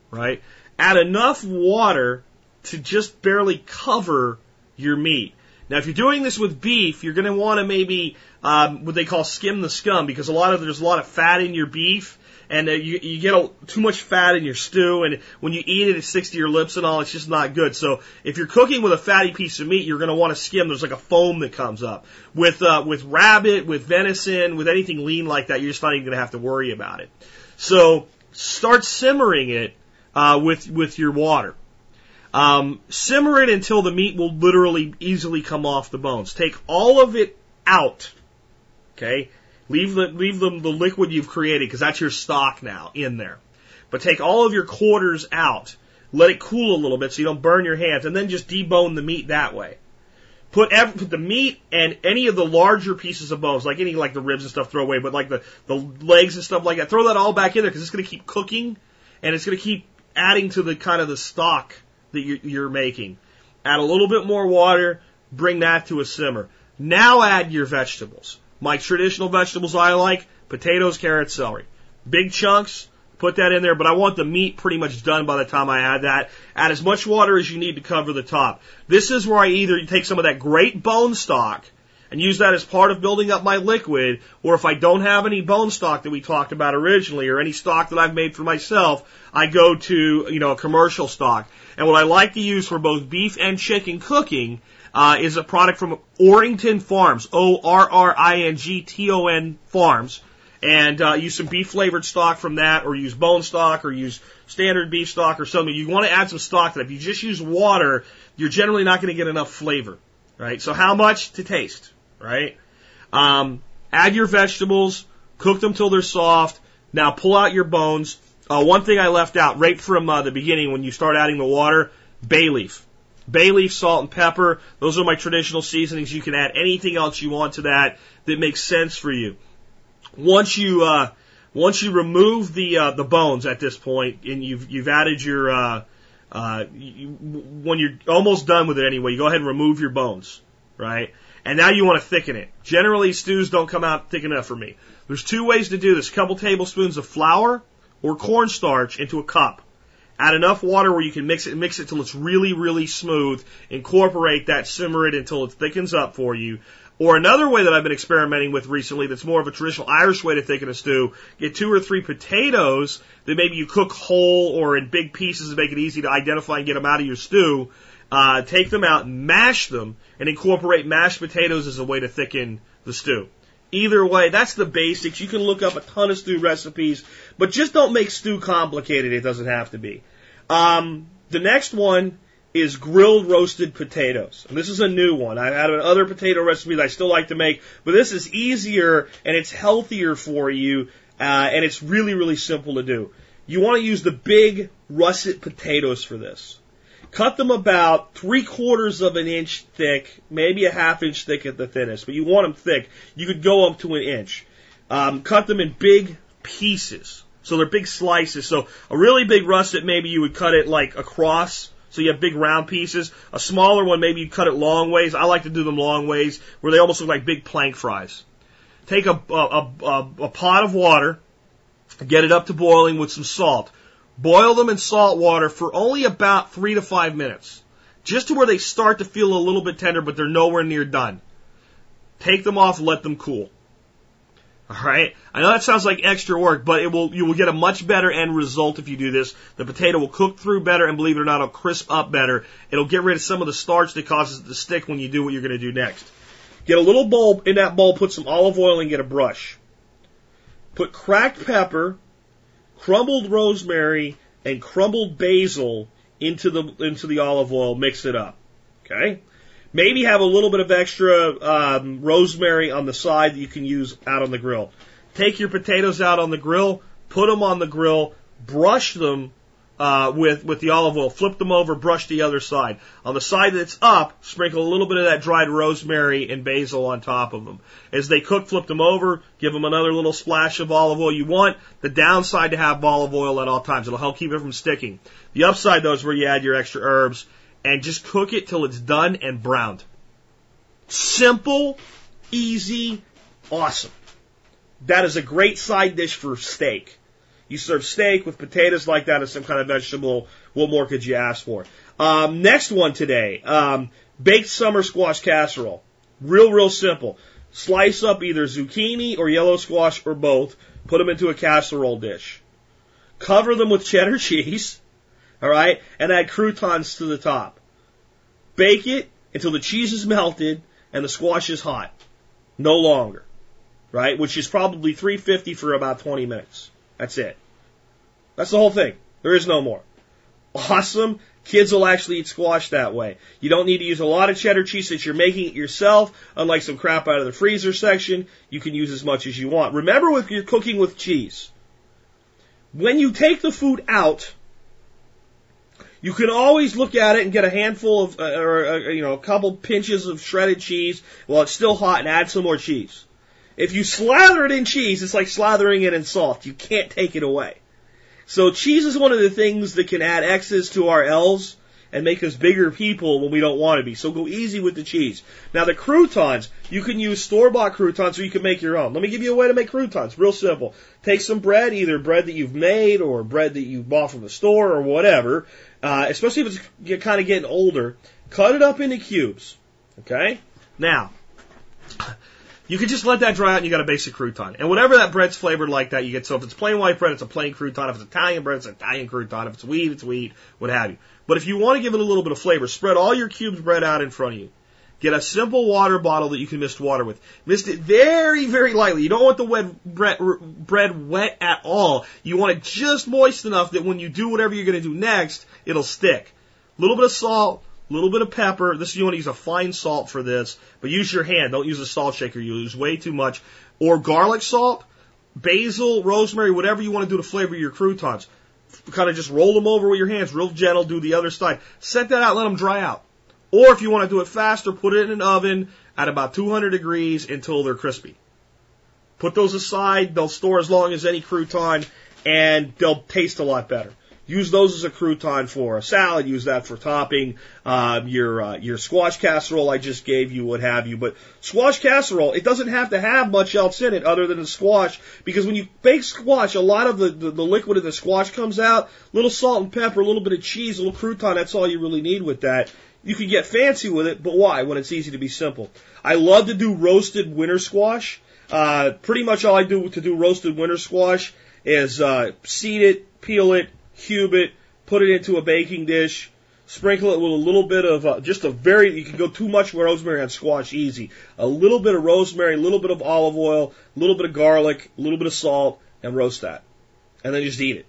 [SPEAKER 1] right? Add enough water to just barely cover your meat. Now, if you're doing this with beef, you're going to want to maybe um, what they call skim the scum because a lot of there's a lot of fat in your beef and uh, you, you get a, too much fat in your stew, and when you eat it, it sticks to your lips and all. It's just not good. So if you're cooking with a fatty piece of meat, you're going to want to skim. There's like a foam that comes up with uh, with rabbit, with venison, with anything lean like that. You're just not even going to have to worry about it. So start simmering it uh, with with your water. Um, simmer it until the meat will literally easily come off the bones. Take all of it out. Okay Leave the leave them the liquid you've created because that's your stock now in there. But take all of your quarters out. Let it cool a little bit so you don't burn your hands, and then just debone the meat that way. Put, every, put the meat and any of the larger pieces of bones, like any like the ribs and stuff, throw away. But like the the legs and stuff like that, throw that all back in there because it's going to keep cooking, and it's going to keep adding to the kind of the stock that you're, you're making. Add a little bit more water, bring that to a simmer. Now add your vegetables. My traditional vegetables I like potatoes, carrots, celery. Big chunks, put that in there, but I want the meat pretty much done by the time I add that. Add as much water as you need to cover the top. This is where I either take some of that great bone stock and use that as part of building up my liquid, or if I don't have any bone stock that we talked about originally, or any stock that I've made for myself, I go to, you know, a commercial stock. And what I like to use for both beef and chicken cooking uh, is a product from Orrington Farms, O-R-R-I-N-G-T-O-N Farms and uh, use some beef flavored stock from that, or use bone stock, or use standard beef stock, or something. You want to add some stock to that if you just use water, you're generally not going to get enough flavor, right? So how much to taste, right? Um, add your vegetables, cook them till they're soft. Now pull out your bones. Uh, one thing I left out right from uh, the beginning when you start adding the water, bay leaf. Bay leaf, salt, and pepper. Those are my traditional seasonings. You can add anything else you want to that that makes sense for you once you uh, once you remove the uh, the bones at this point, and you've you've added your uh, uh, you, when you're almost done with it anyway, you go ahead and remove your bones, right? And now you want to thicken it. Generally, stews don't come out thick enough for me. There's two ways to do this: a couple tablespoons of flour or cornstarch into a cup. Add enough water where you can mix it, mix it till it's really, really smooth. Incorporate that, simmer it until it thickens up for you. Or another way that I've been experimenting with recently that's more of a traditional Irish way to thicken a stew, get two or three potatoes that maybe you cook whole or in big pieces to make it easy to identify and get them out of your stew. Uh, take them out, mash them, and incorporate mashed potatoes as a way to thicken the stew. Either way, that's the basics. You can look up a ton of stew recipes, but just don't make stew complicated. It doesn't have to be. Um, the next one is grilled roasted potatoes. And this is a new one. I have another potato recipe that I still like to make, but this is easier and it's healthier for you, uh, and it's really, really simple to do. You want to use the big russet potatoes for this. Cut them about three quarters of an inch thick, maybe a half inch thick at the thinnest, but you want them thick. You could go up to an inch. Um, cut them in big pieces. So they're big slices. So a really big russet, maybe you would cut it like across so you have big round pieces. A smaller one, maybe you cut it long ways. I like to do them long ways where they almost look like big plank fries. Take a, a, a, a pot of water, get it up to boiling with some salt. Boil them in salt water for only about three to five minutes. Just to where they start to feel a little bit tender, but they're nowhere near done. Take them off, let them cool. All right. I know that sounds like extra work, but it will, you will get a much better end result if you do this. The potato will cook through better and believe it or not, it'll crisp up better. It'll get rid of some of the starch that causes it to stick when you do what you're going to do next. Get a little bowl, in that bowl, put some olive oil and get a brush. Put cracked pepper, crumbled rosemary, and crumbled basil into the, into the olive oil, mix it up. Okay? Maybe have a little bit of extra um, rosemary on the side that you can use out on the grill. Take your potatoes out on the grill, put them on the grill, brush them uh, with with the olive oil, flip them over, brush the other side. On the side that's up, sprinkle a little bit of that dried rosemary and basil on top of them. As they cook, flip them over, give them another little splash of olive oil. You want the downside to have olive oil at all times. It'll help keep it from sticking. The upside though is where you add your extra herbs and just cook it till it's done and browned. Simple, easy, awesome. That is a great side dish for steak. You serve steak with potatoes like that as some kind of vegetable. What more could you ask for? Um, next one today, um, baked summer squash casserole. Real, real simple. Slice up either zucchini or yellow squash or both. Put them into a casserole dish. Cover them with cheddar cheese all right, and add croutons to the top. Bake it until the cheese is melted and the squash is hot. No longer. Right? Which is probably 350 for about 20 minutes. That's it. That's the whole thing. There is no more. Awesome, Kids will actually eat squash that way. You don't need to use a lot of cheddar cheese since you're making it yourself. Unlike some crap out of the freezer section, you can use as much as you want. Remember with your cooking with cheese, when you take the food out, you can always look at it and get a handful of, uh, or uh, you know, a couple pinches of shredded cheese while it's still hot and add some more cheese. If you slather it in cheese, it's like slathering it in salt. You can't take it away. So cheese is one of the things that can add X's to our L's and make us bigger people when we don't want to be. So go easy with the cheese. Now the croutons, you can use store-bought croutons or you can make your own. Let me give you a way to make croutons. Real simple. Take some bread, either bread that you've made or bread that you bought from the store or whatever, uh, especially if it's kind of getting older. Cut it up into cubes. Okay? Now, you can just let that dry out and you got a basic crouton. And whatever that bread's flavored like that, you get, so if it's plain white bread, it's a plain crouton. If it's Italian bread, it's an Italian crouton. If it's wheat, it's wheat, what have you. But if you want to give it a little bit of flavor, spread all your cubes bread out in front of you. Get a simple water bottle that you can mist water with. Mist it very, very lightly. You don't want the wet bread, bread wet at all. You want it just moist enough that when you do whatever you're going to do next, it'll stick. A little bit of salt, a little bit of pepper. This you want to use a fine salt for this, but use your hand. Don't use a salt shaker. You use way too much. Or garlic salt, basil, rosemary, whatever you want to do to flavor your croutons. Kind of just roll them over with your hands, real gentle. Do the other side. Set that out. Let them dry out. Or if you want to do it faster, put it in an oven at about 200 degrees until they're crispy. Put those aside. They'll store as long as any crouton, and they'll taste a lot better. Use those as a crouton for a salad. Use that for topping uh, your uh, your squash casserole I just gave you, what have you. But squash casserole, it doesn't have to have much else in it other than the squash, because when you bake squash, a lot of the, the, the liquid in the squash comes out. Little salt and pepper, a little bit of cheese, a little crouton. That's all you really need with that. You can get fancy with it, but why? When it's easy to be simple. I love to do roasted winter squash. Uh, pretty much all I do to do roasted winter squash is uh, seed it, peel it, cube it, put it into a baking dish, sprinkle it with a little bit of uh, just a very you can go too much with rosemary on squash easy. A little bit of rosemary, a little bit of olive oil, a little bit of garlic, a little bit of salt, and roast that, and then just eat it.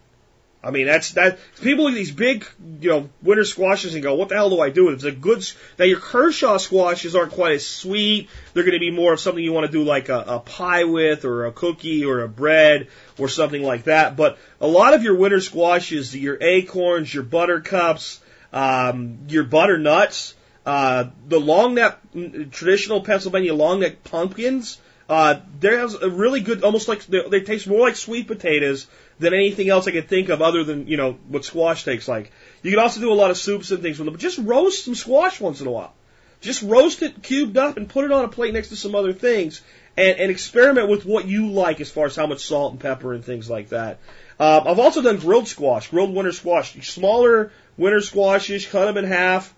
[SPEAKER 1] I mean, that's that. People look at these big, you know, winter squashes and go, "What the hell do I do?" With? It's a good. Now your Kershaw squashes aren't quite as sweet. They're going to be more of something you want to do like a, a pie with, or a cookie, or a bread, or something like that. But a lot of your winter squashes, your acorns, your buttercups, um, your butternuts, uh, the long neck, traditional Pennsylvania long neck pumpkins. Uh, there's a really good, almost like they, taste more like sweet potatoes than anything else I could think of other than, you know, what squash tastes like. You can also do a lot of soups and things with them, but just roast some squash once in a while. Just roast it cubed up and put it on a plate next to some other things and, and experiment with what you like as far as how much salt and pepper and things like that. Um, I've also done grilled squash, grilled winter squash, smaller winter squashes, cut them in half,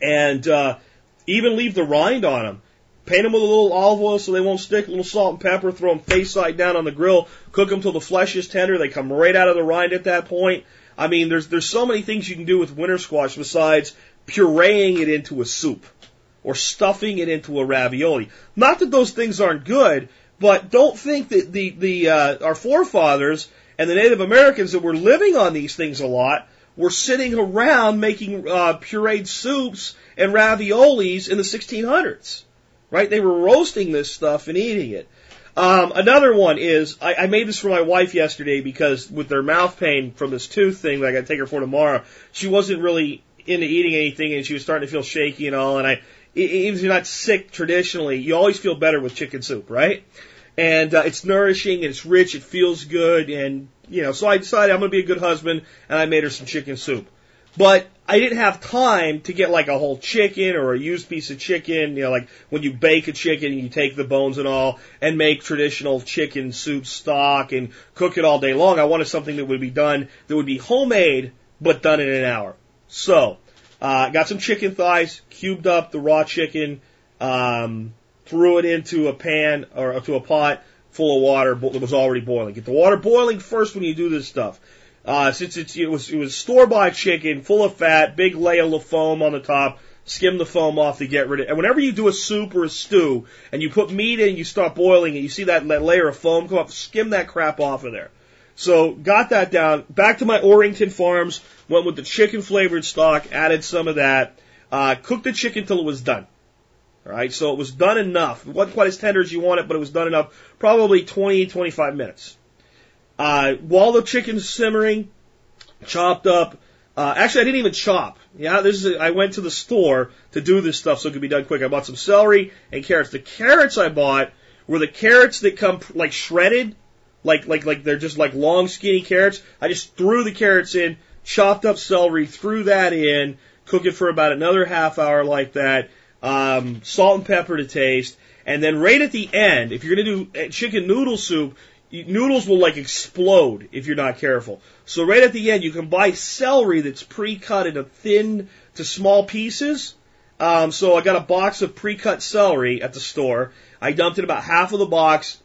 [SPEAKER 1] and uh, even leave the rind on them. Paint them with a little olive oil so they won't stick, a little salt and pepper, throw them face side down on the grill, cook them till the flesh is tender. They come right out of the rind at that point. I mean, there's, there's so many things you can do with winter squash besides pureeing it into a soup or stuffing it into a ravioli. Not that those things aren't good, but don't think that the, the, uh, our forefathers and the Native Americans that were living on these things a lot were sitting around making, uh, pureed soups and raviolis in the 1600s right? They were roasting this stuff and eating it. Um, another one is I, I made this for my wife yesterday because with their mouth pain from this tooth thing that I got to take her for tomorrow, she wasn't really into eating anything and she was starting to feel shaky and all. And I, even if you're not sick traditionally, you always feel better with chicken soup, right? And uh, it's nourishing it's rich, it feels good, and you know. So I decided I'm going to be a good husband, and I made her some chicken soup. But I didn't have time to get like a whole chicken or a used piece of chicken, you know, like when you bake a chicken, you take the bones and all and make traditional chicken soup stock and cook it all day long. I wanted something that would be done, that would be homemade, but done in an hour. So, uh, got some chicken thighs, cubed up the raw chicken, um, threw it into a pan or to a pot full of water that was already boiling. Get the water boiling first when you do this stuff. Uh, since it's, it was, it was store bought chicken, full of fat, big layer of foam on the top, skim the foam off to get rid of it. And whenever you do a soup or a stew and you put meat in, you start boiling and you see that, that layer of foam come up, skim that crap off of there. So got that down. Back to my Orrington Farms. Went with the chicken flavored stock. Added some of that. Uh, cooked the chicken till it was done. All right, so it was done enough. It wasn't quite as tender as you want it, but it was done enough. Probably 20, 25 minutes. Uh, while the chicken's simmering, chopped up. Uh, actually, I didn't even chop. Yeah, this is. A, I went to the store to do this stuff so it could be done quick. I bought some celery and carrots. The carrots I bought were the carrots that come like shredded, like like like they're just like long skinny carrots. I just threw the carrots in, chopped up celery, threw that in, cook it for about another half hour like that. Um, salt and pepper to taste, and then right at the end, if you're gonna do uh, chicken noodle soup, noodles will like explode if you're not careful. So right at the end, you can buy celery that's pre-cut into thin to small pieces. Um, so I got a box of pre-cut celery at the store. I dumped in about half of the box,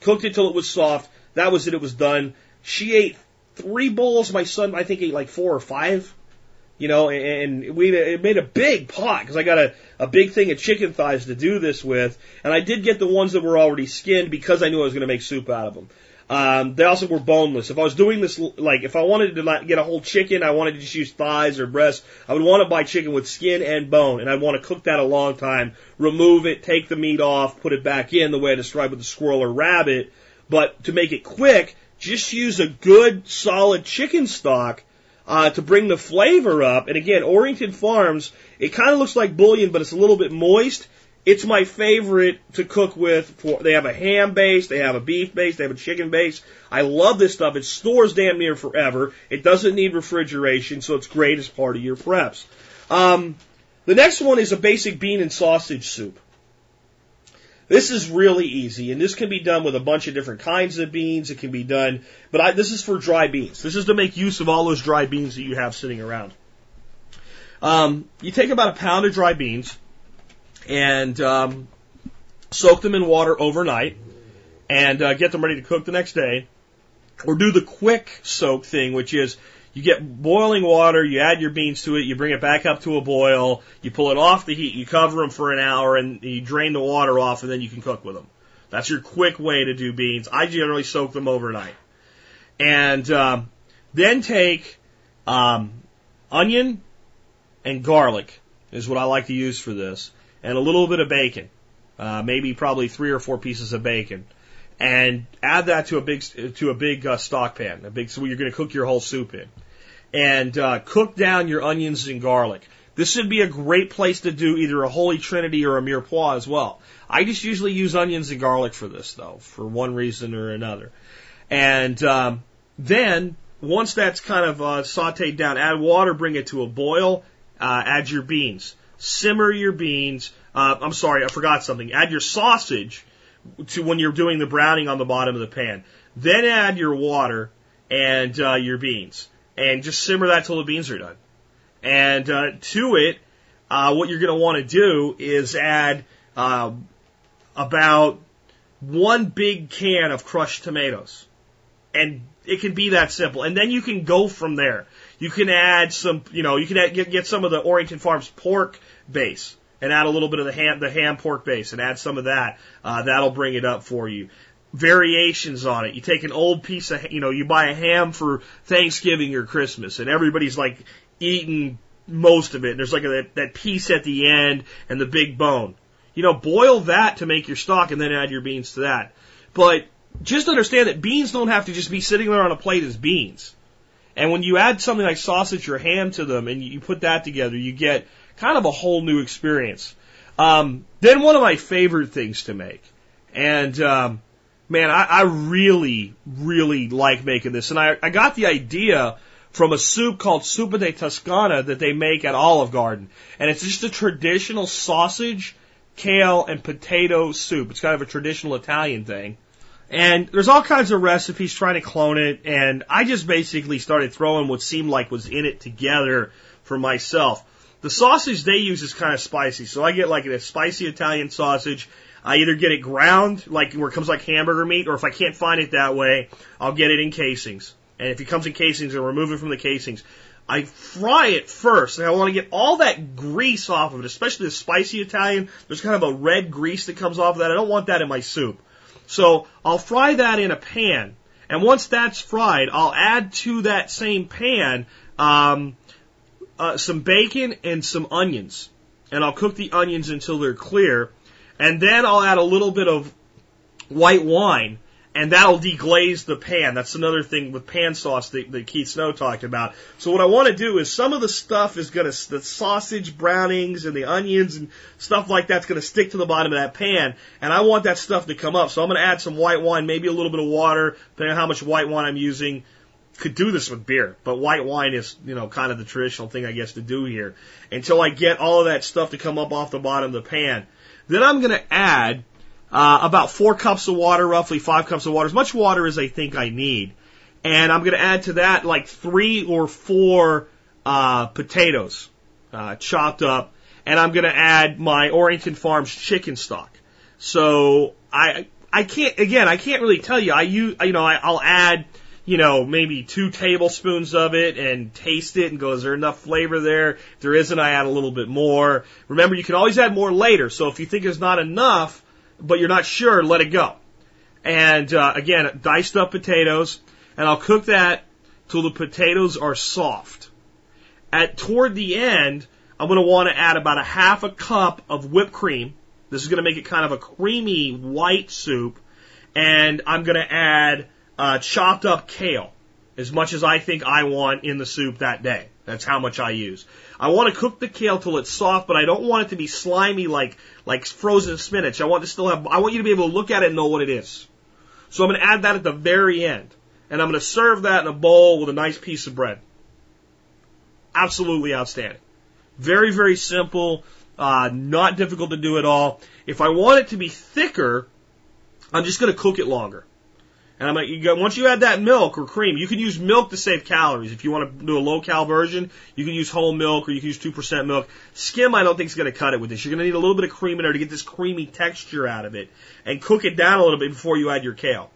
[SPEAKER 1] cooked it till it was soft. That was it. It was done. She ate three bowls. My son, I think, ate like four or five. You know, and we it made a big pot because I got a, a big thing of chicken thighs to do this with, and I did get the ones that were already skinned because I knew I was going to make soup out of them. Um, they also were boneless. If I was doing this, like if I wanted to get a whole chicken, I wanted to just use thighs or breasts. I would want to buy chicken with skin and bone, and I'd want to cook that a long time. Remove it, take the meat off, put it back in the way I described with the squirrel or rabbit. But to make it quick, just use a good solid chicken stock uh, to bring the flavor up. And again, Orrington Farms, it kind of looks like bouillon, but it's a little bit moist. It's my favorite to cook with. For, they have a ham base, they have a beef base, they have a chicken base. I love this stuff. It stores damn near forever. It doesn't need refrigeration, so it's great as part of your preps. Um, the next one is a basic bean and sausage soup. This is really easy, and this can be done with a bunch of different kinds of beans. It can be done, but I, this is for dry beans. This is to make use of all those dry beans that you have sitting around. Um, you take about a pound of dry beans and um, soak them in water overnight, and uh, get them ready to cook the next day. Or do the quick soak thing, which is you get boiling water, you add your beans to it, you bring it back up to a boil, you pull it off the heat, you cover them for an hour, and you drain the water off, and then you can cook with them. That's your quick way to do beans. I generally soak them overnight. And um, then take um, onion and garlic is what I like to use for this, and a little bit of bacon, uh, maybe probably three or four pieces of bacon and add that to a big to a big uh, stock pan, a big so you're going to cook your whole soup in and uh, cook down your onions and garlic. This would be a great place to do either a Holy Trinity or a Mirepoix as well. I just usually use onions and garlic for this though, for one reason or another. And um, then once that's kind of uh, sautéed down, add water, bring it to a boil, uh, add your beans, simmer your beans. Uh, I'm sorry, I forgot something. Add your sausage to when you're doing the browning on the bottom of the pan. Then add your water and uh, your beans and just simmer that till the beans are done. And uh, to it, uh, what you're going to want to do is add uh, about one big can of crushed tomatoes, and it can be that simple. And then you can go from there. You can add some, you know, you can add, get, get some of the Orrington Farms pork base and add a little bit of the ham, the ham pork base, and add some of that. Uh, that'll bring it up for you variations on it. You take an old piece of, you know, you buy a ham for Thanksgiving or Christmas, and everybody's like eating most of it. And there's like a, that, that piece at the end and the big bone. You know, boil that to make your stock and then add your beans to that. But just understand that beans don't have to just be sitting there on a plate as beans. And when you add something like sausage or ham to them and you put that together, you get kind of a whole new experience. Um, then one of my favorite things to make, and um, man, I, I really, really like making this. And I, I got the idea from a soup called Zuppa de Toscana that they make at Olive Garden. And it's just a traditional sausage, kale, and potato soup. It's kind of a traditional Italian thing. And there's all kinds of recipes trying to clone it. And I just basically started throwing what seemed like was in it together for myself. The sausage they use is kind of spicy. So I get like a spicy Italian sausage I either get it ground, like where it comes like hamburger meat, or if I can't find it that way, I'll get it in casings. And if it comes in casings, I'll remove it from the casings. I fry it first, and I want to get all that grease off of it, especially the spicy Italian. There's kind of a red grease that comes off of that. I don't want that in my soup. So I'll fry that in a pan, And once that's fried, I'll add to that same pan um, uh, some bacon and some onions. And I'll cook the onions until they're clear. And then I'll add a little bit of white wine and that'll deglaze the pan. That's another thing with pan sauce that, that Keith Snow talked about. So what I want to do is some of the stuff is going to, the sausage brownings and the onions and stuff like that's going to stick to the bottom of that pan, and I want that stuff to come up. So I'm going to add some white wine, maybe a little bit of water, depending on how much white wine I'm using. Could do this with beer, but white wine is, you know, kind of the traditional thing I guess to do here. Until I get all of that stuff to come up off the bottom of the pan. Then I'm going to add uh, about four cups of water, roughly five cups of water, as much water as I think I need. And I'm going to add to that like three or four uh, potatoes uh, chopped up, and I'm going to add my Orrington Farms chicken stock. So I I can't again I can't really tell you I use you know I, I'll add you know maybe two tablespoons of it and taste it and go is there enough flavor there if there isn't I add a little bit more remember you can always add more later so if you think there's not enough but you're not sure, let it go. And uh, again, diced up potatoes, and I'll cook that till the potatoes are soft. At toward the end, I'm going to want to add about a half a cup of whipped cream. This is going to make it kind of a creamy white soup, and I'm going to add uh, chopped up kale, as much as I think I want in the soup that day. That's how much I use. I want to cook the kale till it's soft, but I don't want it to be slimy like like frozen spinach. I want to still have. I want you to be able to look at it and know what it is. So I'm going to add that at the very end, and I'm going to serve that in a bowl with a nice piece of bread. Absolutely outstanding. Very very simple, uh, not difficult to do at all. If I want it to be thicker, I'm just going to cook it longer. And I'm like, you go, once you add that milk or cream, you can use milk to save calories. If you want to do a low cal version, you can use whole milk or you can use 2% milk. Skim, I don't think is going to cut it with this. You're going to need a little bit of cream in there to get this creamy texture out of it and cook it down a little bit before you add your kale.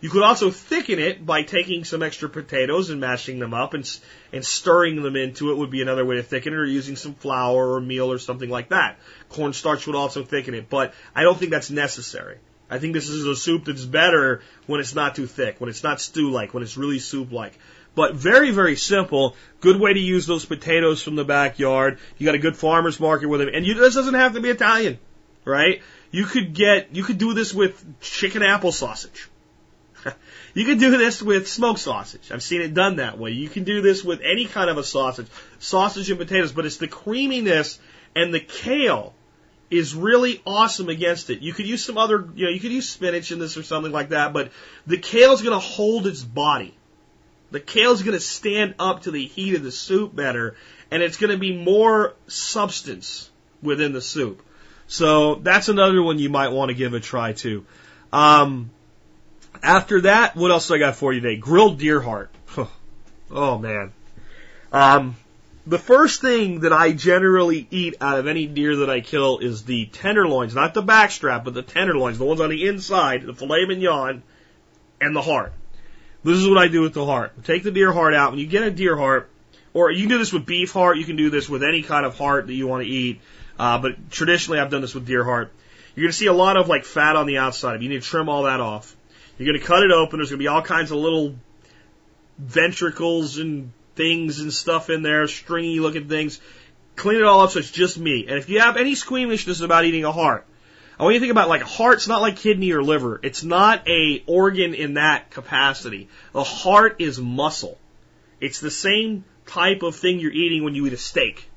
[SPEAKER 1] You could also thicken it by taking some extra potatoes and mashing them up and, and stirring them into it would be another way to thicken it or using some flour or meal or something like that. Cornstarch would also thicken it, but I don't think that's necessary. I think this is a soup that's better when it's not too thick, when it's not stew like, when it's really soup like. But very, very simple. Good way to use those potatoes from the backyard. You got a good farmer's market with them. And you, this doesn't have to be Italian, right? You could get, you could do this with chicken apple sausage. you could do this with smoked sausage. I've seen it done that way. You can do this with any kind of a sausage. Sausage and potatoes, but it's the creaminess and the kale is really awesome against it. You could use some other, you know, you could use spinach in this or something like that, but the kale's going to hold its body. The kale's going to stand up to the heat of the soup better, and it's going to be more substance within the soup. So that's another one you might want to give a try too. Um, after that, what else do I got for you today? Grilled deer heart. oh man. Um, the first thing that I generally eat out of any deer that I kill is the tenderloins, not the backstrap, but the tenderloins, the ones on the inside, the filet mignon, and the heart. This is what I do with the heart. Take the deer heart out. When you get a deer heart, or you can do this with beef heart, you can do this with any kind of heart that you want to eat. Uh, but traditionally, I've done this with deer heart. You're going to see a lot of like fat on the outside. You need to trim all that off. You're going to cut it open. There's going to be all kinds of little ventricles and things and stuff in there, stringy looking things. Clean it all up so it's just meat. And if you have any squeamishness about eating a heart, I want you to think about like a heart's not like kidney or liver. It's not a organ in that capacity. A heart is muscle. It's the same type of thing you're eating when you eat a steak.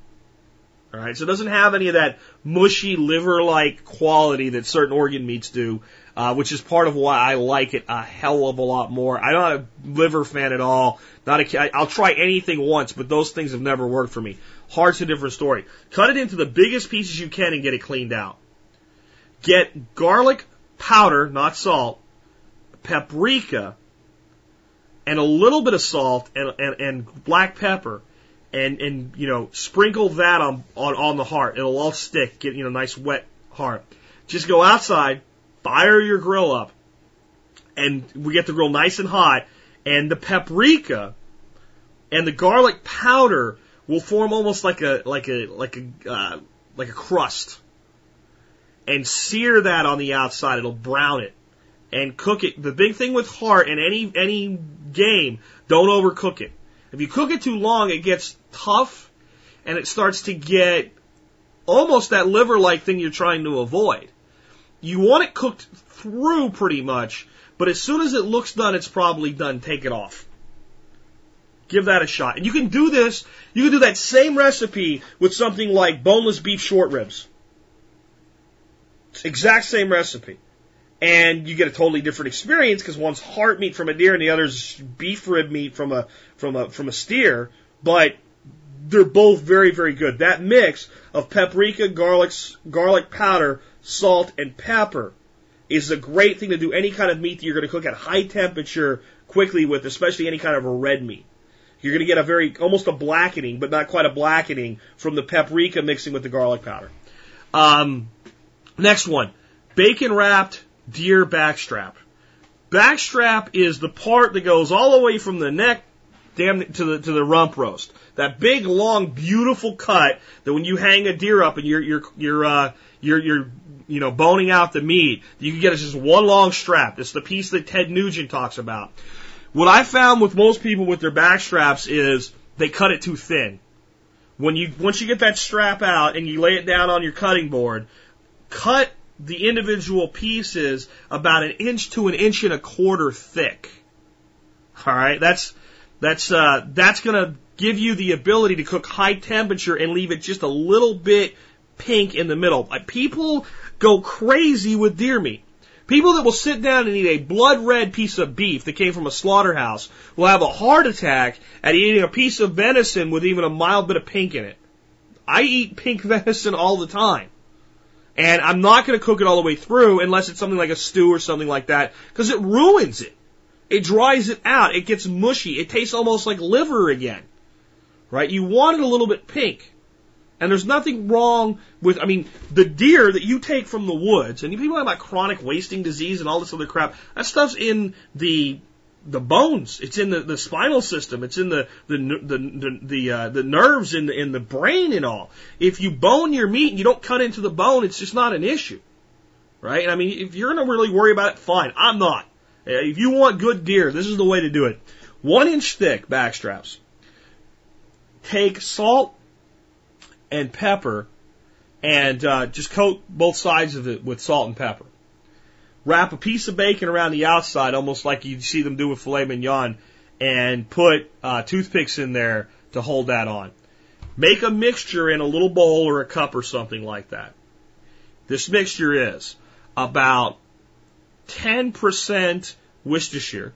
[SPEAKER 1] All right, so it doesn't have any of that mushy liver-like quality that certain organ meats do, uh, which is part of why I like it a hell of a lot more. I'm not a liver fan at all. Not a, I'll try anything once, but those things have never worked for me. Heart's a different story. Cut it into the biggest pieces you can and get it cleaned out. Get garlic powder, not salt, paprika, and a little bit of salt and, and, and black pepper and and you know sprinkle that on on on the heart. It'll all stick. Get you know nice wet heart. Just go outside, fire your grill up, and we get the grill nice and hot. And the paprika and the garlic powder will form almost like a like a like a uh, like a crust, and sear that on the outside. It'll brown it, and cook it. The big thing with heart in any any game, don't overcook it. If you cook it too long, it gets tough and it starts to get almost that liver like thing you're trying to avoid. You want it cooked through pretty much, but as soon as it looks done, it's probably done. Take it off. Give that a shot. And you can do this, you can do that same recipe with something like boneless beef short ribs. Exact same recipe. And you get a totally different experience because one's heart meat from a deer and the other's beef rib meat from a, from a, from a steer. But they're both very, very good. That mix of paprika, garlic, garlic powder, salt, and pepper is a great thing to do any kind of meat that you're going to cook at high temperature quickly with, especially any kind of a red meat. You're going to get a very, almost a blackening, but not quite a blackening from the paprika mixing with the garlic powder. Um, next one, bacon wrapped deer backstrap. Backstrap is the part that goes all the way from the neck damn to the to the rump roast. That big, long, beautiful cut that when you hang a deer up and you're you're you're uh, you're you're you know boning out the meat, you can get as just one long strap. It's the piece that Ted Nugent talks about. What I found with most people with their back straps is they cut it too thin. When you once you get that strap out and you lay it down on your cutting board, cut the individual pieces about an inch to an inch and a quarter thick. All right, that's that's uh, that's gonna give you the ability to cook high temperature and leave it just a little bit pink in the middle. People go crazy with deer meat. People that will sit down and eat a blood red piece of beef that came from a slaughterhouse will have a heart attack at eating a piece of venison with even a mild bit of pink in it. I eat pink venison all the time. And I'm not going to cook it all the way through unless it's something like a stew or something like that because it ruins it. It dries it out. It gets mushy. It tastes almost like liver again right? You want it a little bit pink. And there's nothing wrong with, I mean, the deer that you take from the woods, and you people talk about chronic wasting disease and all this other crap, that stuff's in the, the bones. It's in the, the spinal system. It's in the, the, the, the, the, uh, the nerves in the, in the brain and all. If you bone your meat and you don't cut into the bone, it's just not an issue. Right? And I mean, if you're to really worry about it, fine. I'm not. If you want good deer, this is the way to do it. One inch thick backstraps take salt and pepper and uh, just coat both sides of it with salt and pepper. Wrap a piece of bacon around the outside, almost like you see them do with filet mignon, and put uh, toothpicks in there to hold that on. Make a mixture in a little bowl or a cup or something like that. This mixture is about 10% Worcestershire,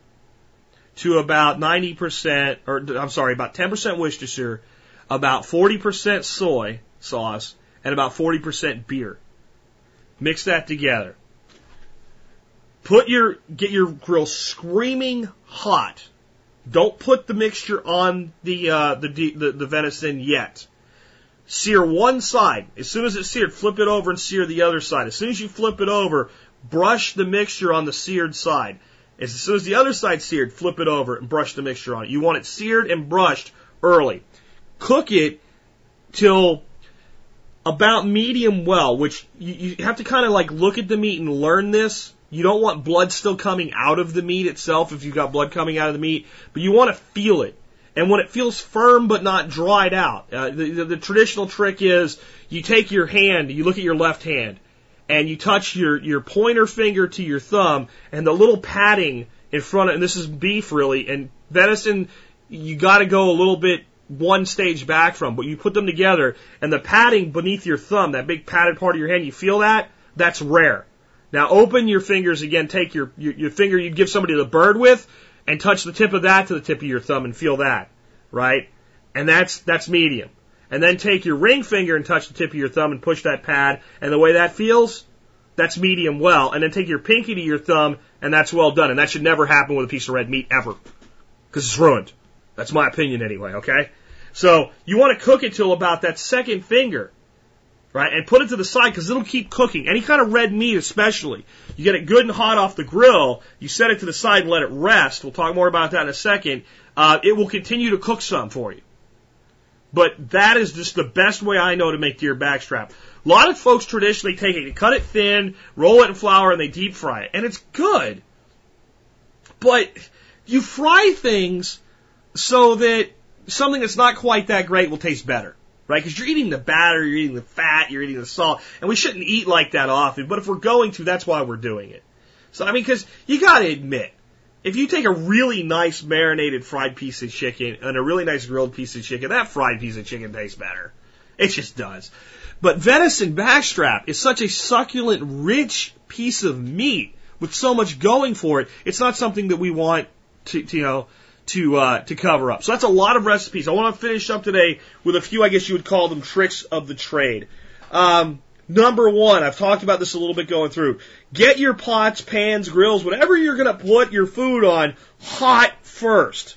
[SPEAKER 1] to about 90%, or I'm sorry, about 10% Worcestershire, about 40% soy sauce, and about 40% beer. Mix that together. Put your, get your grill screaming hot. Don't put the mixture on the, uh, the, the, the venison yet. Sear one side. As soon as it's seared, flip it over and sear the other side. As soon as you flip it over, brush the mixture on the seared side. As soon as the other side's seared, flip it over and brush the mixture on it. You want it seared and brushed early. Cook it till about medium well, which you, you have to kind of like look at the meat and learn this. You don't want blood still coming out of the meat itself if you've got blood coming out of the meat, but you want to feel it. And when it feels firm but not dried out, uh, the, the, the traditional trick is you take your hand, you look at your left hand, and you touch your, your pointer finger to your thumb and the little padding in front of, and this is beef really, and venison, you gotta go a little bit one stage back from, but you put them together and the padding beneath your thumb, that big padded part of your hand, you feel that? That's rare. Now open your fingers again, take your, your, your finger you'd give somebody the bird with and touch the tip of that to the tip of your thumb and feel that, right? And that's, that's medium and then take your ring finger and touch the tip of your thumb and push that pad, and the way that feels, that's medium well. And then take your pinky to your thumb, and that's well done. And that should never happen with a piece of red meat ever, because it's ruined. That's my opinion anyway. Okay, so you want to cook it till about that second finger. Right, and put it to the side because it'll keep cooking. Any kind of red meat, especially, you get it good and hot off the grill. You set it to the side and let it rest. We'll talk more about that in a second. Uh, it will continue to cook some for you. But that is just the best way I know to make deer backstrap. A lot of folks traditionally take it, cut it thin, roll it in flour, and they deep fry it. And it's good. But you fry things so that something that's not quite that great will taste better. Right? Because you're eating the batter, you're eating the fat, you're eating the salt, and we shouldn't eat like that often. But if we're going to, that's why we're doing it. So, I mean, because you gotta admit, if you take a really nice marinated fried piece of chicken and a really nice grilled piece of chicken, that fried piece of chicken tastes better. It just does. But venison backstrap is such a succulent, rich piece of meat with so much going for it. It's not something that we want to, to you know, to uh, to cover up. So that's a lot of recipes. I want to finish up today with a few, I guess you would call them tricks of the trade. Um, number one, I've talked about this a little bit going through. Get your pots, pans, grills, whatever you're going to put your food on, hot first.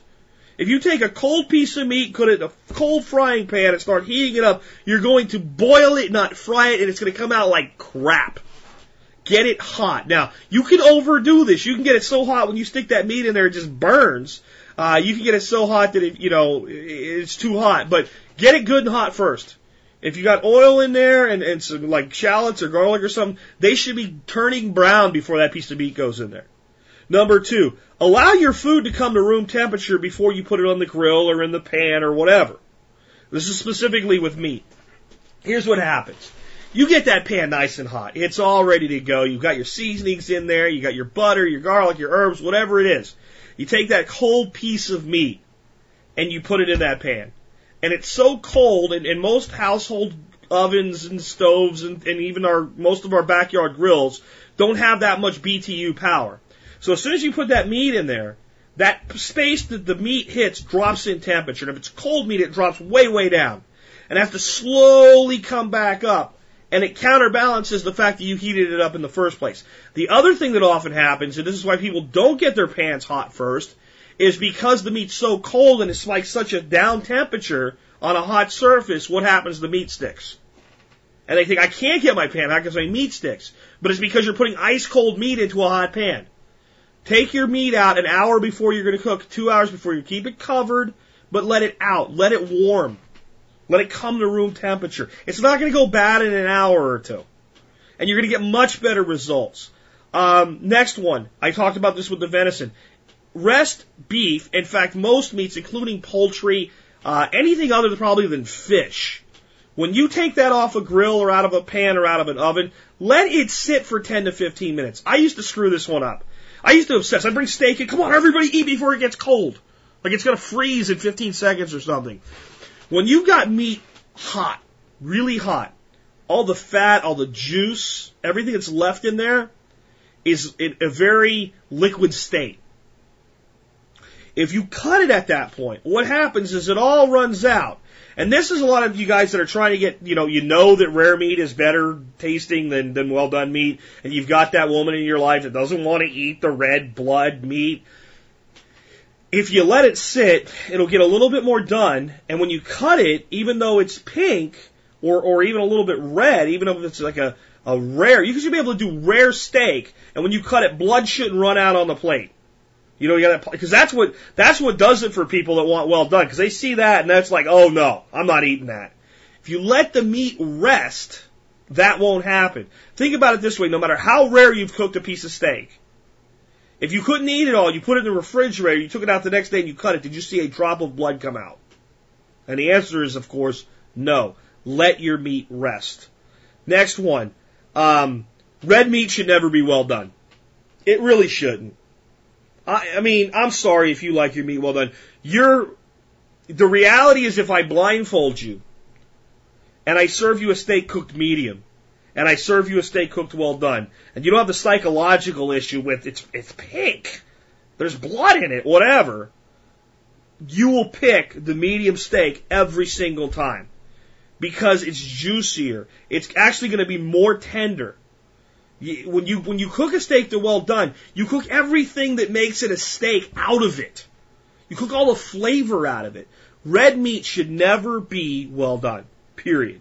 [SPEAKER 1] If you take a cold piece of meat, put it in a cold frying pan, and start heating it up, you're going to boil it, not fry it, and it's going to come out like crap. Get it hot. Now, you can overdo this. You can get it so hot when you stick that meat in there, it just burns. Uh, you can get it so hot that it, you know, it's too hot. But get it good and hot first. If you got oil in there and, and some like shallots or garlic or something, they should be turning brown before that piece of meat goes in there. Number two, allow your food to come to room temperature before you put it on the grill or in the pan or whatever. This is specifically with meat. Here's what happens. You get that pan nice and hot. It's all ready to go. You've got your seasonings in there. You got your butter, your garlic, your herbs, whatever it is. You take that cold piece of meat and you put it in that pan. And it's so cold, and, and most household ovens and stoves and, and even our most of our backyard grills don't have that much BTU power. So as soon as you put that meat in there, that space that the meat hits drops in temperature. And if it's cold meat, it drops way, way down. And has to slowly come back up and it counterbalances the fact that you heated it up in the first place. The other thing that often happens, and this is why people don't get their pans hot first, is because the meat's so cold and it's like such a down temperature on a hot surface, what happens? The meat sticks. And they think, I can't get my pan hot because my meat sticks. But it's because you're putting ice cold meat into a hot pan. Take your meat out an hour before you're going to cook, two hours before you keep it covered, but let it out. Let it warm. Let it come to room temperature. It's not going to go bad in an hour or two. And you're going to get much better results. Um, next one. I talked about this with the venison. Rest beef, in fact, most meats, including poultry, uh, anything other than probably than fish, when you take that off a grill or out of a pan or out of an oven, let it sit for 10 to 15 minutes. I used to screw this one up. I used to obsess. I'd bring steak and come on, everybody eat before it gets cold. Like it's going to freeze in 15 seconds or something. When you've got meat hot, really hot, all the fat, all the juice, everything that's left in there is in a very liquid state. If you cut it at that point, what happens is it all runs out. And this is a lot of you guys that are trying to get, you know, you know that rare meat is better tasting than, than well done meat, and you've got that woman in your life that doesn't want to eat the red blood meat if you let it sit, it'll get a little bit more done. And when you cut it, even though it's pink or, or even a little bit red, even if it's like a, a rare, you should be able to do rare steak. And when you cut it, blood shouldn't run out on the plate. You know, you got because that's what that's what does it for people that want well done because they see that and that's like, oh no, I'm not eating that. If you let the meat rest, that won't happen. Think about it this way: no matter how rare you've cooked a piece of steak, if you couldn't eat it all, you put it in the refrigerator, you took it out the next day and you cut it, did you see a drop of blood come out? And the answer is, of course, no. Let your meat rest. Next one. Um, red meat should never be well done. It really shouldn't. I, I mean, I'm sorry if you like your meat well done. You're, the reality is if I blindfold you and I serve you a steak cooked medium, and I serve you a steak cooked well done, and you don't have the psychological issue with it's it's pink, there's blood in it, whatever, you will pick the medium steak every single time because it's juicier. It's actually going to be more tender. When you when you cook a steak that's well done, you cook everything that makes it a steak out of it. You cook all the flavor out of it. Red meat should never be well done. Period.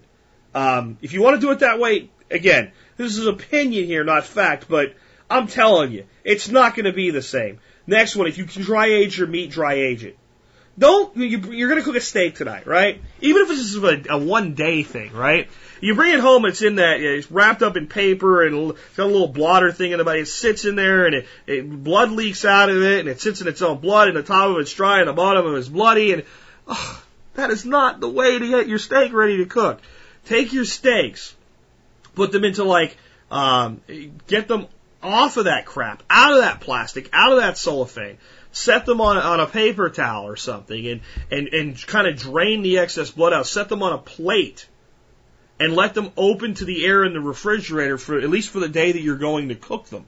[SPEAKER 1] Um, if you want to do it that way, Again, this is opinion here, not fact, but I'm telling you, it's not going to be the same. Next one, if you can dry age your meat, dry age it. don't, you, are going to cook a steak tonight, right? Even if it's just a, a one day thing, right? You bring it home, it's in that, it's wrapped up in paper and it's got a little blotter thing in the body. It sits in there and it, it, blood leaks out of it and it sits in its own blood and the top of it's dry and the bottom of it's bloody and, oh, that is not the way to get your steak ready to cook. Take your steaks, put them into like, um, get them off of that crap, out of that plastic, out of that cellophane set them on, on a paper towel or something and, and, and kind of drain the excess blood out. Set them on a plate and let them open to the air in the refrigerator for at least for the day that you're going to cook them.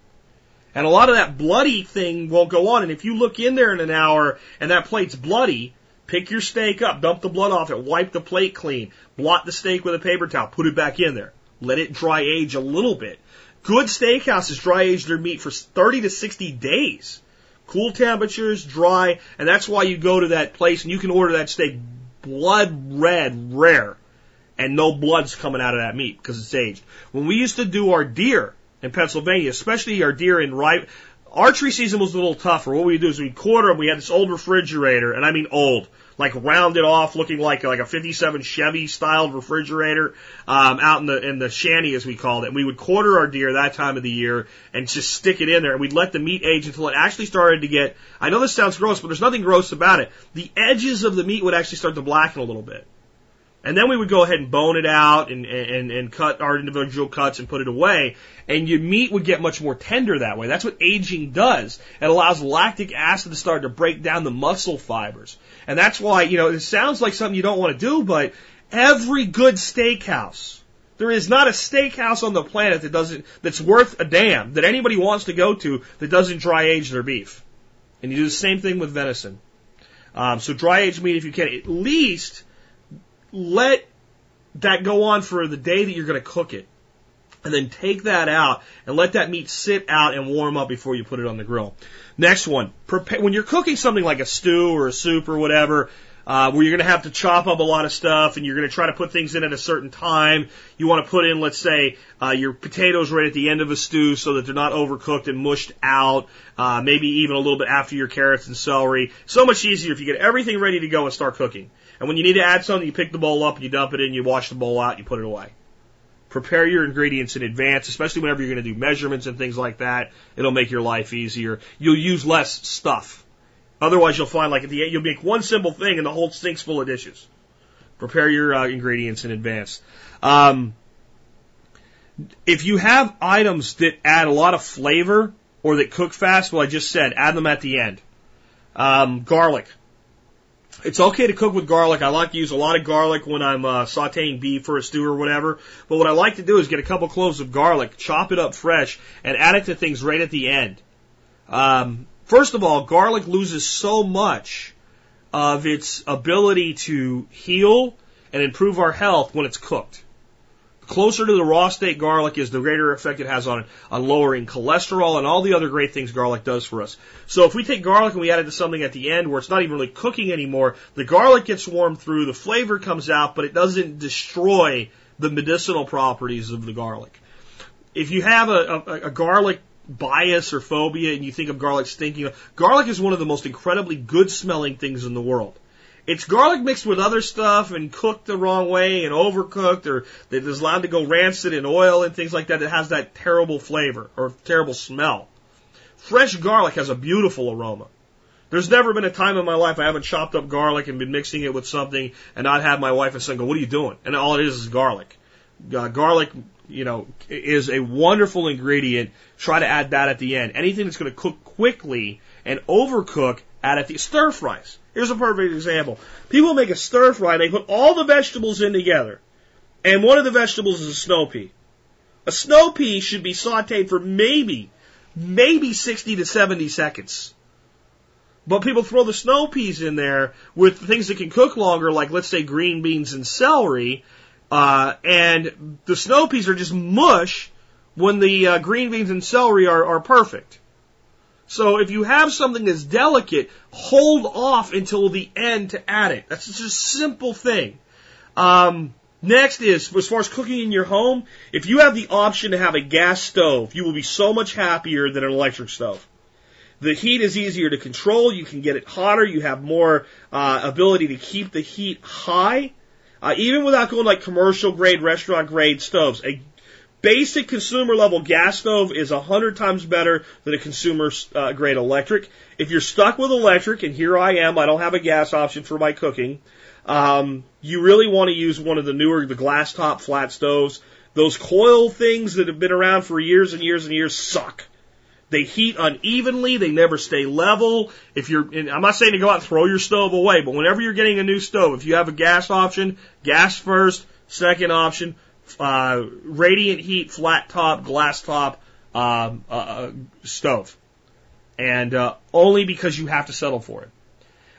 [SPEAKER 1] And a lot of that bloody thing won't go on. And if you look in there in an hour and that plate's bloody, pick your steak up, dump the blood off it, wipe the plate clean, blot the steak with a paper towel, put it back in there. Let it dry age a little bit. Good steakhouses dry age their meat for 30 to 60 days. Cool temperatures, dry, and that's why you go to that place and you can order that steak blood red, rare, and no blood's coming out of that meat because it's aged. When we used to do our deer in Pennsylvania, especially our deer in ripe, archery season was a little tougher. What we do is we quarter them. We had this old refrigerator, and I mean old like rounded off, looking like like a '57 Chevy styled refrigerator um, out in the in the shanty as we called it. And we would quarter our deer that time of the year and just stick it in there, and we'd let the meat age until it actually started to get. I know this sounds gross, but there's nothing gross about it. The edges of the meat would actually start to blacken a little bit. And then we would go ahead and bone it out and, and, and cut our individual cuts and put it away. And your meat would get much more tender that way. That's what aging does. It allows lactic acid to start to break down the muscle fibers. And that's why, you know, it sounds like something you don't want to do, but every good steakhouse, there is not a steakhouse on the planet that doesn't, that's worth a damn, that anybody wants to go to that doesn't dry age their beef. And you do the same thing with venison. Um, so dry age meat if you can. At least let that go on for the day that you're going to cook it. And then take that out and let that meat sit out and warm up before you put it on the grill. Next one, prepare, when you're cooking something like a stew or a soup or whatever, uh, where you're going to have to chop up a lot of stuff and you're going to try to put things in at a certain time. You want to put in, let's say, uh, your potatoes right at the end of a stew so that they're not overcooked and mushed out. Uh, maybe even a little bit after your carrots and celery. So much easier if you get everything ready to go and start cooking. And when you need to add something, you pick the bowl up you dump it in, you wash the bowl out, you put it away. Prepare your ingredients in advance, especially whenever you're going to do measurements and things like that. It'll make your life easier. You'll use less stuff. Otherwise, you'll find like at the end, you'll make one simple thing and the whole sink's full of dishes. Prepare your uh, ingredients in advance. Um, if you have items that add a lot of flavor or that cook fast, well, I just said, add them at the end. Um, garlic. It's okay to cook with garlic. I like to use a lot of garlic when I'm uh, sauteing beef for a stew or whatever. But what I like to do is get a couple cloves of garlic, chop it up fresh, and add it to things right at the end. Um, first of all, garlic loses so much of its ability to heal and improve our health when it's cooked closer to the raw state garlic is, the greater effect it has on, on lowering cholesterol and all the other great things garlic does for us. So if we take garlic and we add it to something at the end where it's not even really cooking anymore, the garlic gets warmed through, the flavor comes out, but it doesn't destroy the medicinal properties of the garlic. If you have a, a, a garlic bias or phobia and you think of garlic stinking, garlic is one of the most incredibly good smelling things in the world. It's garlic mixed with other stuff and cooked the wrong way and overcooked or is allowed to go rancid in oil and things like that that has that terrible flavor or terrible smell. Fresh garlic has a beautiful aroma. There's never been a time in my life I haven't chopped up garlic and been mixing it with something and not have my wife and son go, what are you doing? And all it is is garlic. Uh, garlic, you know, is a wonderful ingredient. Try to add that at the end. Anything that's going to cook quickly and overcook, add at the stir fries. Here's a perfect example. People make a stir fry, they put all the vegetables in together, and one of the vegetables is a snow pea. A snow pea should be sauteed for maybe, maybe 60 to 70 seconds. But people throw the snow peas in there with things that can cook longer, like let's say green beans and celery, uh, and the snow peas are just mush when the uh, green beans and celery are, are perfect. So if you have something that's delicate, hold off until the end to add it. That's just a simple thing. Um, next is, as far as cooking in your home, if you have the option to have a gas stove, you will be so much happier than an electric stove. The heat is easier to control. You can get it hotter. You have more uh, ability to keep the heat high, uh, even without going like commercial grade, restaurant grade stoves. A basic consumer level gas stove is a hundred times better than a consumer uh, grade electric. If you're stuck with electric, and here I am, I don't have a gas option for my cooking. Um, you really want to use one of the newer, the glass top flat stoves. Those coil things that have been around for years and years and years suck. They heat unevenly. They never stay level. If you're, I'm not saying to go out and throw your stove away, but whenever you're getting a new stove, if you have a gas option, gas first. Second option, uh, radiant heat, flat top, glass top, um, uh, uh, stove. And, uh, only because you have to settle for it.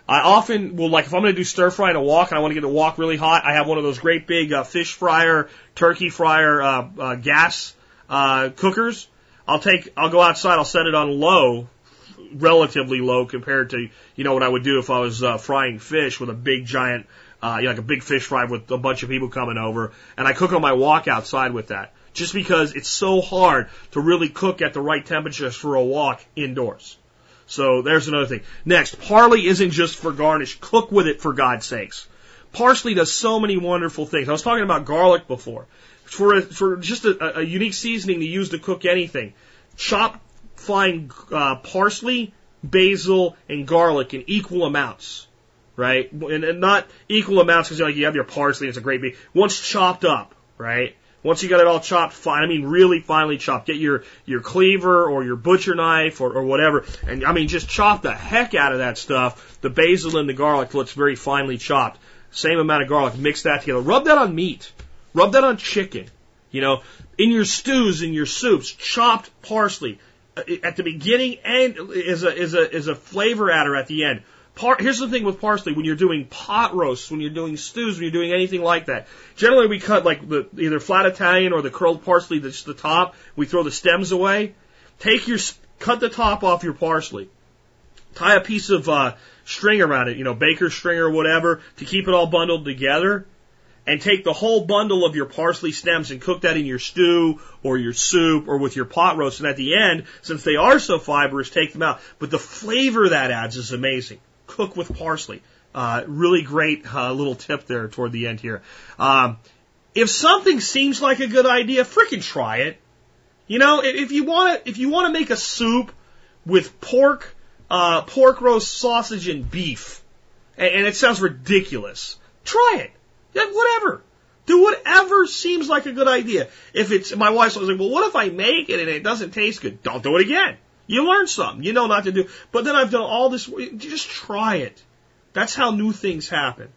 [SPEAKER 1] I often will like if I'm going to do stir fry in a wok and I want to get the wok really hot, I have one of those great big uh, fish fryer, turkey fryer uh, uh, gas uh, cookers I'll take, I'll go outside, I'll set it on low, relatively low compared to, you know, what I would do if I was uh, frying fish with a big giant, uh, you know, like a big fish fry with a bunch of people coming over. And I cook on my wok outside with that. Just because it's so hard to really cook at the right temperatures for a wok indoors. So there's another thing. Next, parsley isn't just for garnish. Cook with it for God's sakes. Parsley does so many wonderful things. I was talking about garlic before for a, for just a, a unique seasoning to use to cook anything. Chop fine uh, parsley, basil, and garlic in equal amounts, right? And, and not equal amounts because like you have your parsley, it's a great big. Once chopped up, right? Once you got it all chopped fine, I mean really finely chopped. Get your your cleaver or your butcher knife or, or whatever, and I mean just chop the heck out of that stuff. The basil and the garlic it's very finely chopped. Same amount of garlic. Mix that together. Rub that on meat. Rub that on chicken. You know, in your stews, in your soups, chopped parsley uh, at the beginning and is a is a is a flavor adder at the end. Par- Here's the thing with parsley: when you're doing pot roasts, when you're doing stews, when you're doing anything like that, generally we cut like the either flat Italian or the curled parsley that's the top. We throw the stems away. Take your cut the top off your parsley. Tie a piece of uh, string around it, you know, baker's string or whatever, to keep it all bundled together and take the whole bundle of your parsley stems and cook that in your stew or your soup or with your pot roast. And at the end, since they are so fibrous, take them out. But the flavor that adds is amazing. Cook with parsley. Uh, really great uh, little tip there toward the end here. Um, if something seems like a good idea, frickin' try it. You know, if you want to, if you want to make a soup with pork, uh, pork roast, sausage, and beef, and, and it sounds ridiculous, try it. Yeah, whatever. Do whatever seems like a good idea. If it's, my wife's always like, well, what if I make it and it doesn't taste good? Don't do it again. You learn something. You know not to do. But then I've done all this. Just try it. That's how new things happen.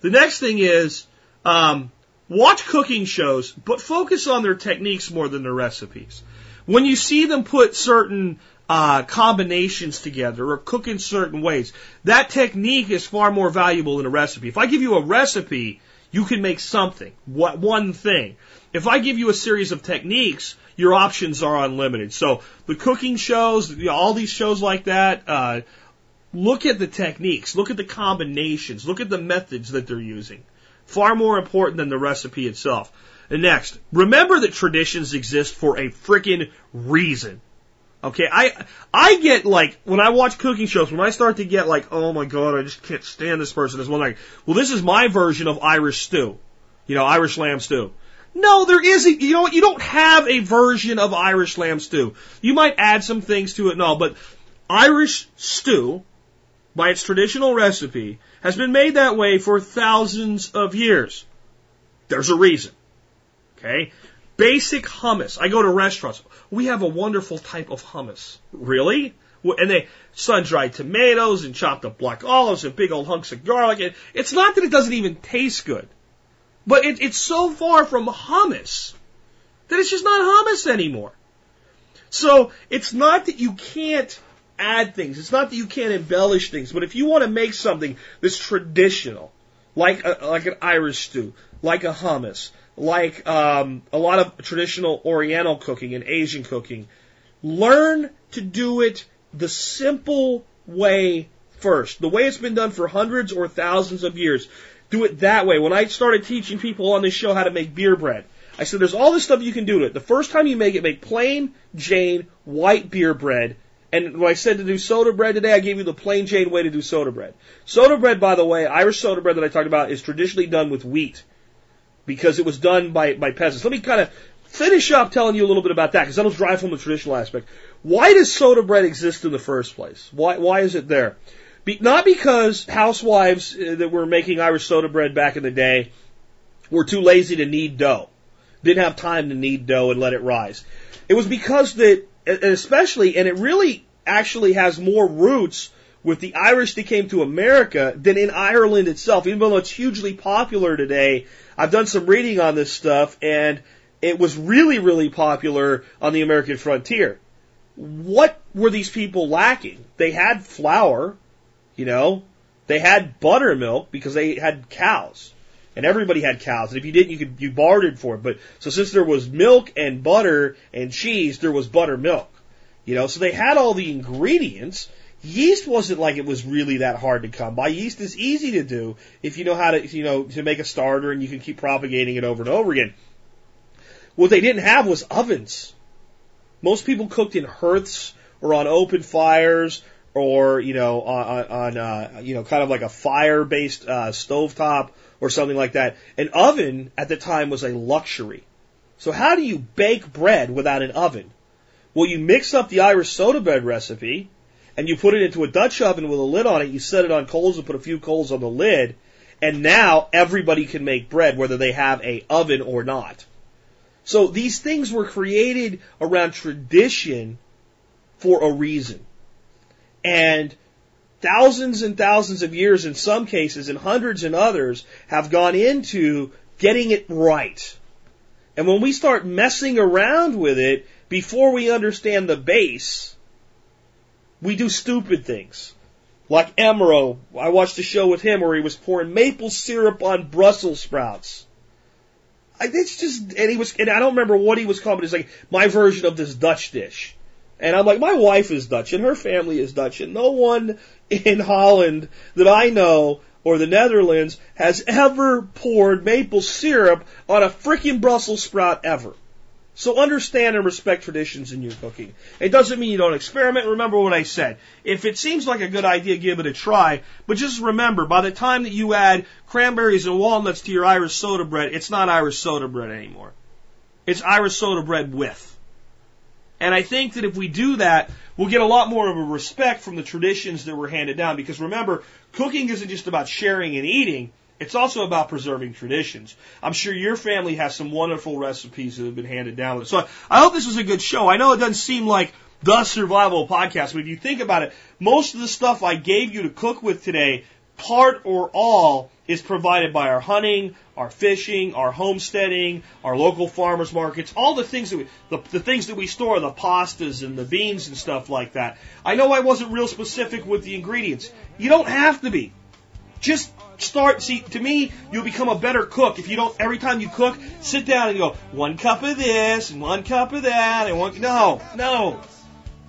[SPEAKER 1] The next thing is, um, watch cooking shows, but focus on their techniques more than their recipes. When you see them put certain uh, combinations together or cook in certain ways, that technique is far more valuable than a recipe. If I give you a recipe you can make something, what one thing. If I give you a series of techniques, your options are unlimited. So the cooking shows, all these shows like that, uh, look at the techniques, look at the combinations, look at the methods that they're using. Far more important than the recipe itself. And next, remember that traditions exist for a freaking reason. Okay, I I get like when I watch cooking shows, when I start to get like, oh my god, I just can't stand this person. This one like, well, this is my version of Irish stew, you know, Irish lamb stew. No, there isn't. You know what? You don't have a version of Irish lamb stew. You might add some things to it and all, but Irish stew, by its traditional recipe, has been made that way for thousands of years. There's a reason. Okay? Basic hummus. I go to restaurants. We have a wonderful type of hummus. Really? And they sun-dried tomatoes and chopped up black olives and big old hunks of garlic. It's not that it doesn't even taste good, but it, it's so far from hummus that it's just not hummus anymore. So it's not that you can't add things. It's not that you can't embellish things. But if you want to make something that's traditional, like a, like an Irish stew, like a hummus, like um, a lot of traditional Oriental cooking and Asian cooking. Learn to do it the simple way first, the way it's been done for hundreds or thousands of years. Do it that way. When I started teaching people on this show how to make beer bread, I said there's all this stuff you can do to it. The first time you make it, make plain Jane white beer bread And when I said to do soda bread today, I gave you the plain Jane way to do soda bread. Soda bread, by the way, Irish soda bread that I talked about is traditionally done with wheat because it was done by, by peasants. Let me kind of finish up telling you a little bit about that because that'll drive home the traditional aspect. Why does soda bread exist in the first place? Why, why is it there? Be, not because housewives uh, that were making Irish soda bread back in the day were too lazy to knead dough. Didn't have time to knead dough and let it rise. It was because that, especially, and it really actually has more roots with the Irish that came to America than in Ireland itself. Even though it's hugely popular today, I've done some reading on this stuff and it was really, really popular on the American frontier. What were these people lacking? They had flour, you know, they had buttermilk because they had cows. And everybody had cows. And if you didn't, you could, you bartered for it. But, so since there was milk and butter and cheese, there was buttermilk. You know, so they had all the ingredients. Yeast wasn't like it was really that hard to come by. Yeast is easy to do if you know how to, you know, to make a starter and you can keep propagating it over and over again. What they didn't have was ovens. Most people cooked in hearths or on open fires or, you know, on, on uh, you know, kind of like a fire-based uh, stovetop or something like that. An oven at the time was a luxury. So how do you bake bread without an oven? Well, you mix up the Irish soda bread recipe and you put it into a Dutch oven with a lid on it. You set it on coals and put a few coals on the lid. And now everybody can make bread whether they have a oven or not. So these things were created around tradition for a reason. And thousands and thousands of years in some cases and hundreds in others have gone into getting it right. And when we start messing around with it before we understand the base, we do stupid things. Like Emeril, I watched a show with him where he was pouring maple syrup on Brussels sprouts. It's just, and he was, and I don't remember what he was called, but it's like my version of this Dutch dish. And I'm like, my wife is Dutch and her family is Dutch and no one in Holland that I know or the Netherlands has ever poured maple syrup on a freaking Brussels sprout ever. So understand and respect traditions in your cooking. It doesn't mean you don't experiment. Remember what I said. If it seems like a good idea, give it a try. But just remember, by the time that you add cranberries and walnuts to your Irish soda bread, it's not Irish soda bread anymore. It's Irish soda bread with. And I think that if we do that, we'll get a lot more of a respect from the traditions that were handed down. Because remember, cooking isn't just about sharing and eating. It's also about preserving traditions. I'm sure your family has some wonderful recipes that have been handed down. So I hope this was a good show. I know it doesn't seem like the survival podcast, but if you think about it, most of the stuff I gave you to cook with today, part or all, is provided by our hunting, our fishing, our homesteading, our local farmers markets, all the things that we, the, the things that we store, the pastas and the beans and stuff like that. I know I wasn't real specific with the ingredients. You don't have to be. Just start, see, to me, you'll become a better cook if you don't, every time you cook, sit down and go, one cup of this and one cup of that and one, no, no.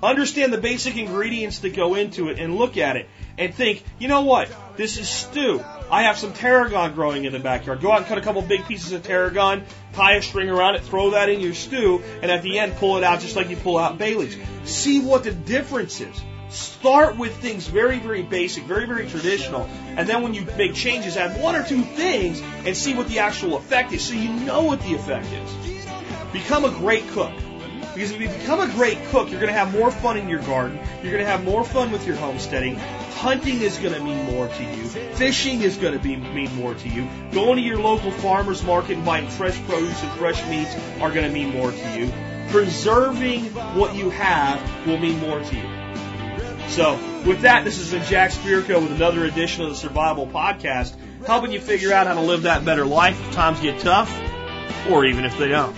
[SPEAKER 1] Understand the basic ingredients that go into it and look at it and think, you know what? This is stew. I have some tarragon growing in the backyard. Go out and cut a couple big pieces of tarragon, tie a string around it, throw that in your stew, and at the end pull it out just like you pull out bay leaves. See what the difference is. Start with things very, very basic, very, very traditional, and then when you make changes, add one or two things and see what the actual effect is so you know what the effect is. Become a great cook. Because if you become a great cook, you're going to have more fun in your garden. You're going to have more fun with your homesteading. Hunting is going to mean more to you. Fishing is going to be, mean more to you. Going to your local farmer's market and buying fresh produce and fresh meats are going to mean more to you. Preserving what you have will mean more to you. So, with that, this is Jack Spirko with another edition of the Survival Podcast, helping you figure out how to live that better life if times get tough, or even if they don't.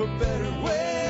[SPEAKER 2] a better way.